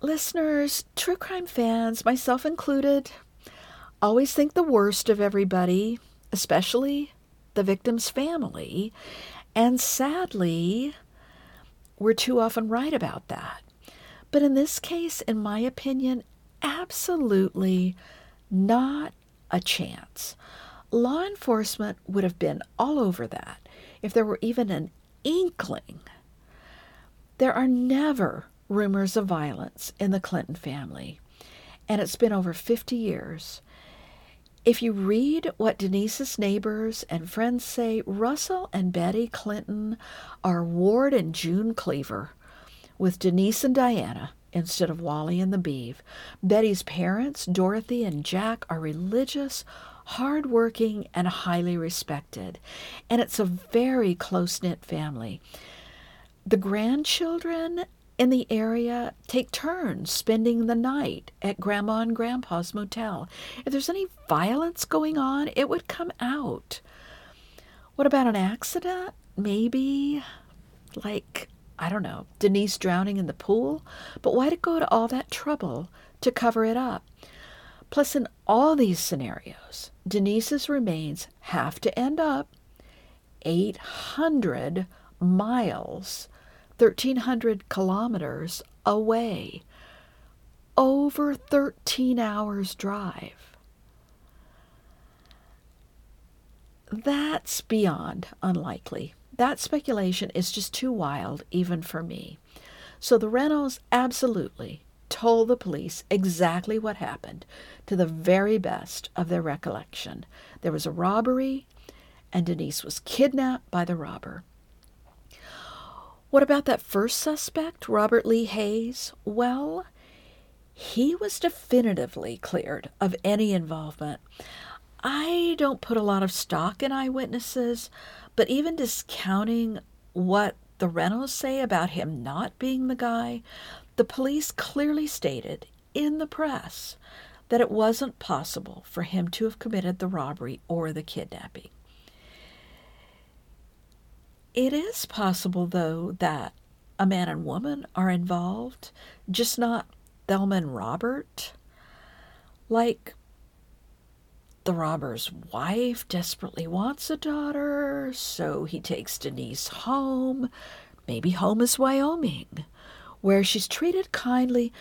Listeners, true crime fans, myself included, always think the worst of everybody, especially the victim's family. And sadly, we're too often right about that. But in this case, in my opinion, absolutely not a chance. Law enforcement would have been all over that if there were even an inkling. There are never rumors of violence in the Clinton family, and it's been over 50 years. If you read what Denise's neighbors and friends say, Russell and Betty Clinton are Ward and June Cleaver, with Denise and Diana instead of Wally and the Beav. Betty's parents, Dorothy and Jack, are religious, hardworking, and highly respected. And it's a very close knit family. The grandchildren in the area take turns spending the night at Grandma and Grandpa's motel. If there's any violence going on, it would come out. What about an accident? Maybe, like, I don't know, Denise drowning in the pool? But why to go to all that trouble to cover it up? Plus, in all these scenarios, Denise's remains have to end up 800 miles 1,300 kilometers away, over 13 hours' drive. That's beyond unlikely. That speculation is just too wild, even for me. So the Reynolds absolutely told the police exactly what happened to the very best of their recollection. There was a robbery, and Denise was kidnapped by the robber. What about that first suspect, Robert Lee Hayes? Well, he was definitively cleared of any involvement. I don't put a lot of stock in eyewitnesses, but even discounting what the Reynolds say about him not being the guy, the police clearly stated in the press that it wasn't possible for him to have committed the robbery or the kidnapping. It is possible, though, that a man and woman are involved, just not Thelma and Robert. Like the robber's wife desperately wants a daughter, so he takes Denise home, maybe home is Wyoming, where she's treated kindly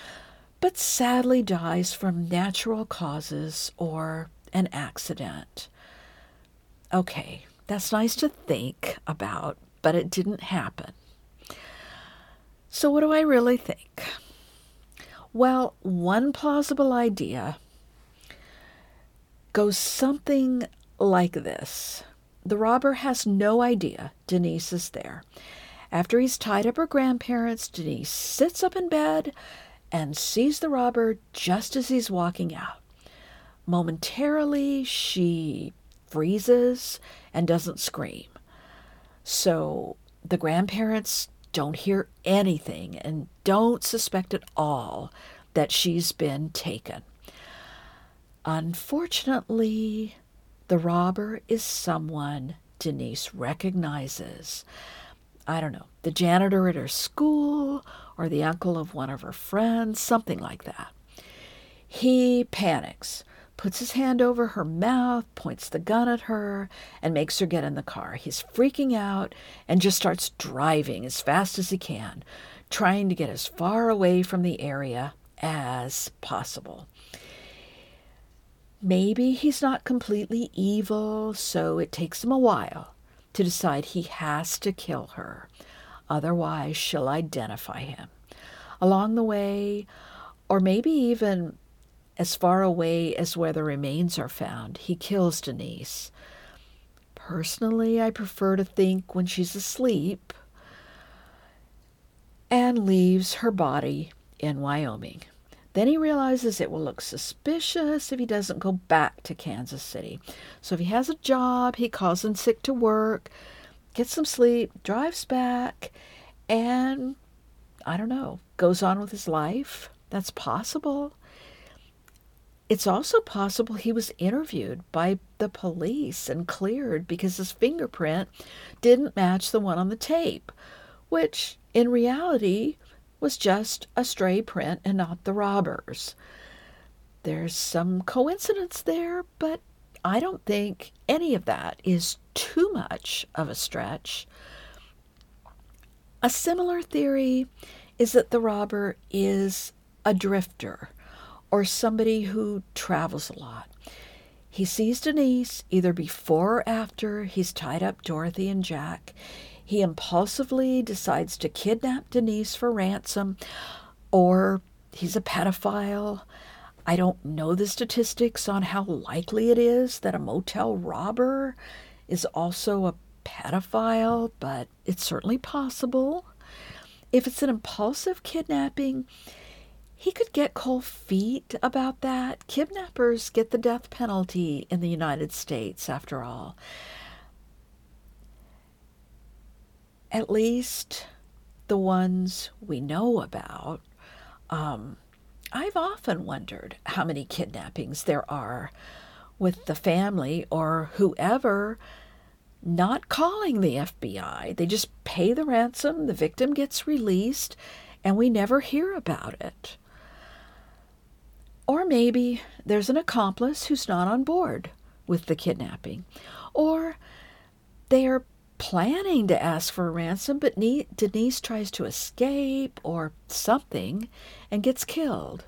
but sadly dies from natural causes or an accident. Okay, that's nice to think about, but it didn't happen. So, what do I really think? Well, one plausible idea goes something like this The robber has no idea Denise is there. After he's tied up her grandparents, Denise sits up in bed and sees the robber just as he's walking out. Momentarily, she freezes and doesn't scream. So the grandparents don't hear anything and don't suspect at all that she's been taken. Unfortunately, the robber is someone Denise recognizes. I don't know, the janitor at her school or the uncle of one of her friends, something like that. He panics puts his hand over her mouth, points the gun at her, and makes her get in the car. He's freaking out and just starts driving as fast as he can, trying to get as far away from the area as possible. Maybe he's not completely evil, so it takes him a while to decide he has to kill her. Otherwise, she'll identify him. Along the way, or maybe even as far away as where the remains are found, he kills Denise. Personally, I prefer to think when she's asleep and leaves her body in Wyoming. Then he realizes it will look suspicious if he doesn't go back to Kansas City. So if he has a job, he calls in sick to work, gets some sleep, drives back, and I don't know, goes on with his life. That's possible. It's also possible he was interviewed by the police and cleared because his fingerprint didn't match the one on the tape, which in reality was just a stray print and not the robber's. There's some coincidence there, but I don't think any of that is too much of a stretch. A similar theory is that the robber is a drifter or somebody who travels a lot. He sees Denise either before or after he's tied up Dorothy and Jack. He impulsively decides to kidnap Denise for ransom, or he's a pedophile. I don't know the statistics on how likely it is that a motel robber is also a pedophile, but it's certainly possible. If it's an impulsive kidnapping, he could get cold feet about that. Kidnappers get the death penalty in the United States, after all. at least the ones we know about. Um, I've often wondered how many kidnappings there are with the family or whoever not calling the FBI. They just pay the ransom, the victim gets released, and we never hear about it. Or maybe there's an accomplice who's not on board with the kidnapping. Or they are planning to ask for a ransom, but Denise tries to escape or something and gets killed.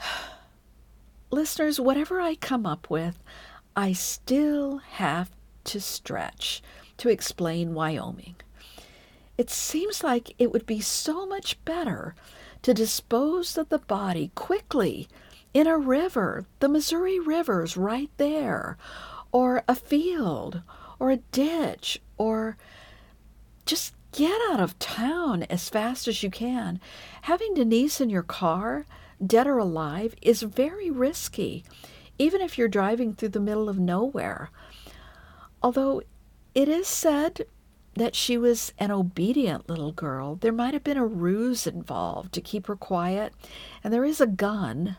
[SIGHS] Listeners, whatever I come up with, I still have to stretch to explain Wyoming. It seems like it would be so much better to dispose of the body quickly in a river, the Missouri River's right there, or a field, or a ditch or just get out of town as fast as you can. Having Denise in your car, dead or alive, is very risky, even if you're driving through the middle of nowhere. Although it is said that she was an obedient little girl, there might have been a ruse involved to keep her quiet, and there is a gun.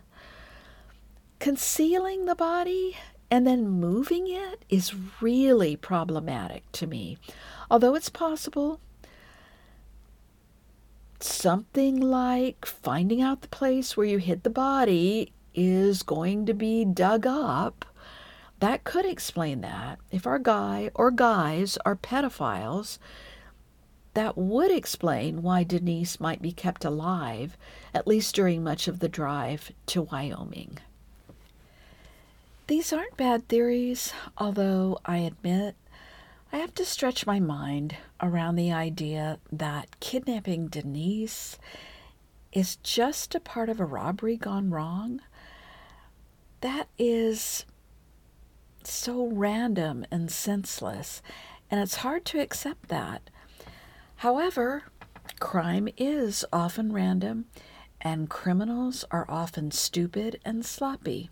Concealing the body and then moving it is really problematic to me. Although it's possible, something like finding out the place where you hid the body is going to be dug up. That could explain that. If our guy or guys are pedophiles, that would explain why Denise might be kept alive, at least during much of the drive to Wyoming. These aren't bad theories, although I admit I have to stretch my mind around the idea that kidnapping Denise is just a part of a robbery gone wrong. That is so random and senseless, and it's hard to accept that. However, crime is often random, and criminals are often stupid and sloppy.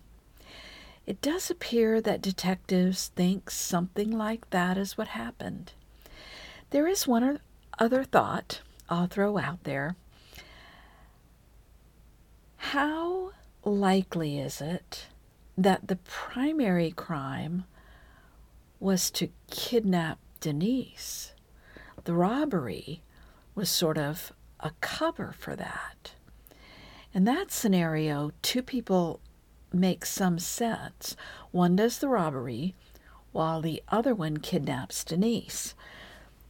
It does appear that detectives think something like that is what happened. There is one other thought I'll throw out there. How likely is it that the primary crime was to kidnap Denise? The robbery was sort of a cover for that. In that scenario, two people make some sense. One does the robbery, while the other one kidnaps Denise.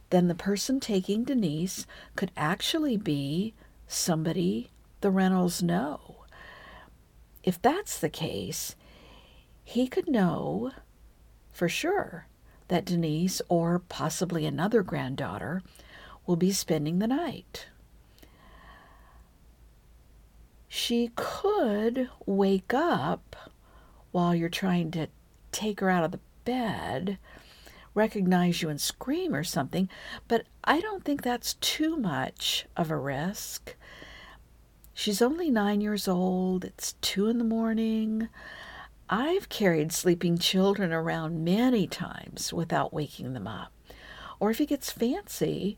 Then the person taking Denise could actually be somebody the Reynolds know. If that's the case, he could know for sure that Denise, or possibly another granddaughter, will be spending the night. She could wake up while you're trying to take her out of the bed, recognize you and scream or something, but I don't think that's too much of a risk. She's only nine years old, it's two in the morning. I've carried sleeping children around many times without waking them up. Or if he gets fancy,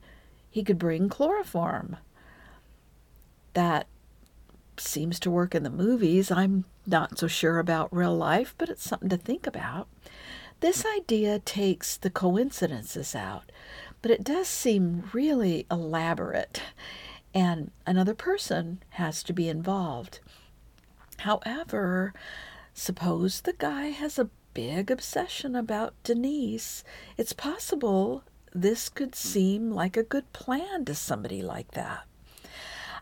he could bring chloroform. That seems to work in the movies. I'm not so sure about real life, but it's something to think about. This idea takes the coincidences out, but it does seem really elaborate, and another person has to be involved. However, suppose the guy has a big obsession about Denise. It's possible this could seem like a good plan to somebody like that.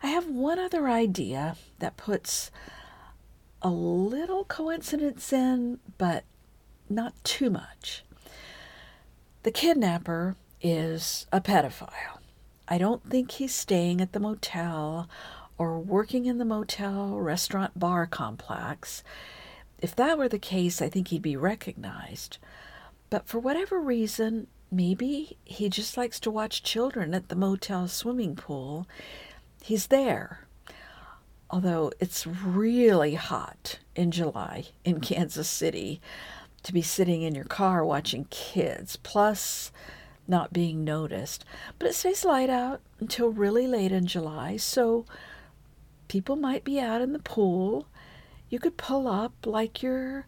I have one other idea that puts a little coincidence in, but not too much. The kidnapper is a pedophile. I don't think he's staying at the motel or working in the motel restaurant bar complex. If that were the case, I think he'd be recognized. But for whatever reason, maybe he just likes to watch children at the motel swimming pool he's there. Although it's really hot in July in [LAUGHS] Kansas City to be sitting in your car watching kids, plus not being noticed. But it stays light out until really late in July, so people might be out in the pool. You could pull up like you're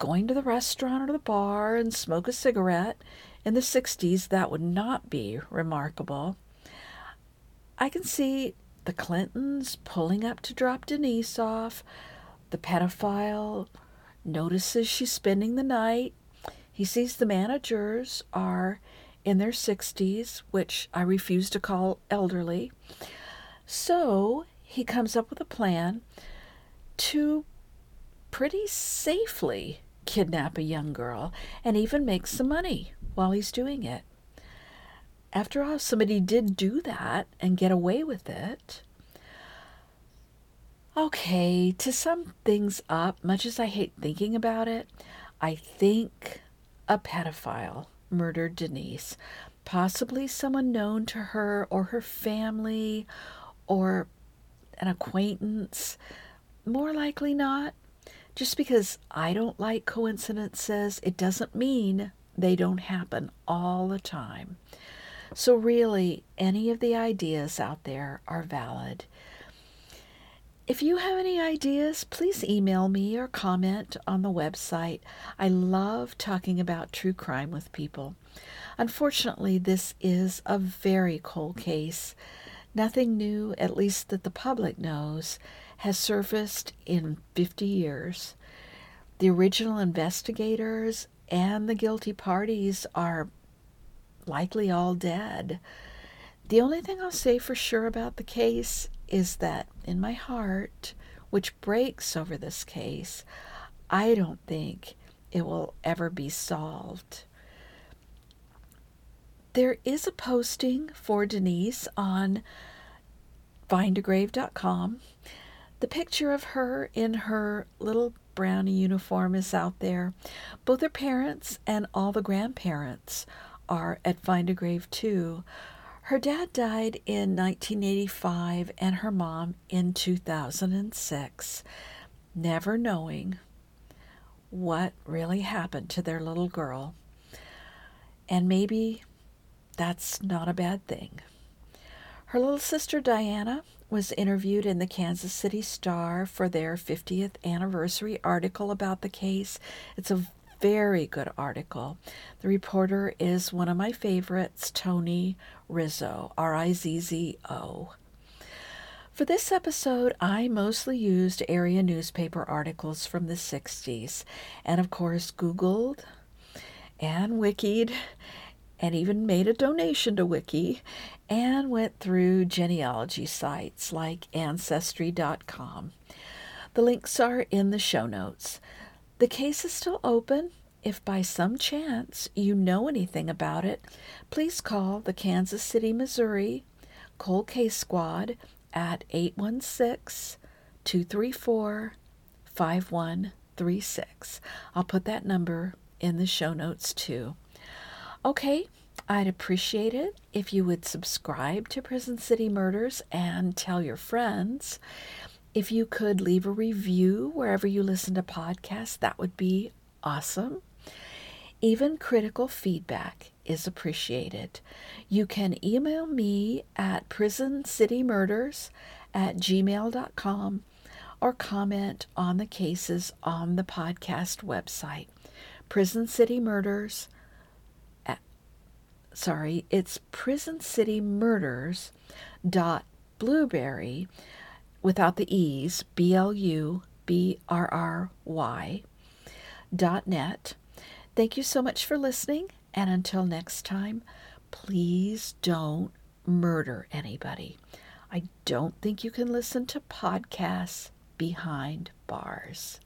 going to the restaurant or the bar and smoke a cigarette. In the 60s, that would not be remarkable. I can see the Clintons pulling up to drop Denise off. The pedophile notices she's spending the night. He sees the managers are in their 60s, which I refuse to call elderly. So he comes up with a plan to pretty safely kidnap a young girl and even make some money while he's doing it after all, somebody did do that and get away with it. Okay, to sum things up, much as I hate thinking about it, I think a pedophile murdered Denise. Possibly someone known to her or her family or an acquaintance. More likely not. Just because I don't like coincidences, it doesn't mean they don't happen all the time. So, really, any of the ideas out there are valid. If you have any ideas, please email me or comment on the website. I love talking about true crime with people. Unfortunately, this is a very cold case. Nothing new, at least that the public knows, has surfaced in 50 years. The original investigators and the guilty parties are likely all dead. The only thing I'll say for sure about the case is that in my heart, which breaks over this case, I don't think it will ever be solved. There is a posting for Denise on findagrave.com. The picture of her in her little brownie uniform is out there. Both her parents and all the grandparents are at Find a Grave too. Her dad died in 1985 and her mom in 2006, never knowing what really happened to their little girl. And maybe that's not a bad thing. Her little sister Diana was interviewed in the Kansas City Star for their 50th anniversary article about the case. It's a very good article. The reporter is one of my favorites, Tony Rizzo, R I Z Z O. For this episode, I mostly used area newspaper articles from the 60s and, of course, Googled and Wikied and even made a donation to Wiki and went through genealogy sites like Ancestry.com. The links are in the show notes. The case is still open. If by some chance you know anything about it, please call the Kansas City, Missouri Cold Case Squad at 816 234 5136. I'll put that number in the show notes too. Okay, I'd appreciate it if you would subscribe to Prison City Murders and tell your friends. If you could leave a review wherever you listen to podcasts, that would be awesome. Even critical feedback is appreciated. You can email me at prisoncitymurders at gmail.com or comment on the cases on the podcast website. Prison City Murders. Sorry, it's Prison City Murders dot blubrry without the e's b l u b r r y dot net. Thank you so much for listening, and until next time, please don't murder anybody. I don't think you can listen to podcasts behind bars.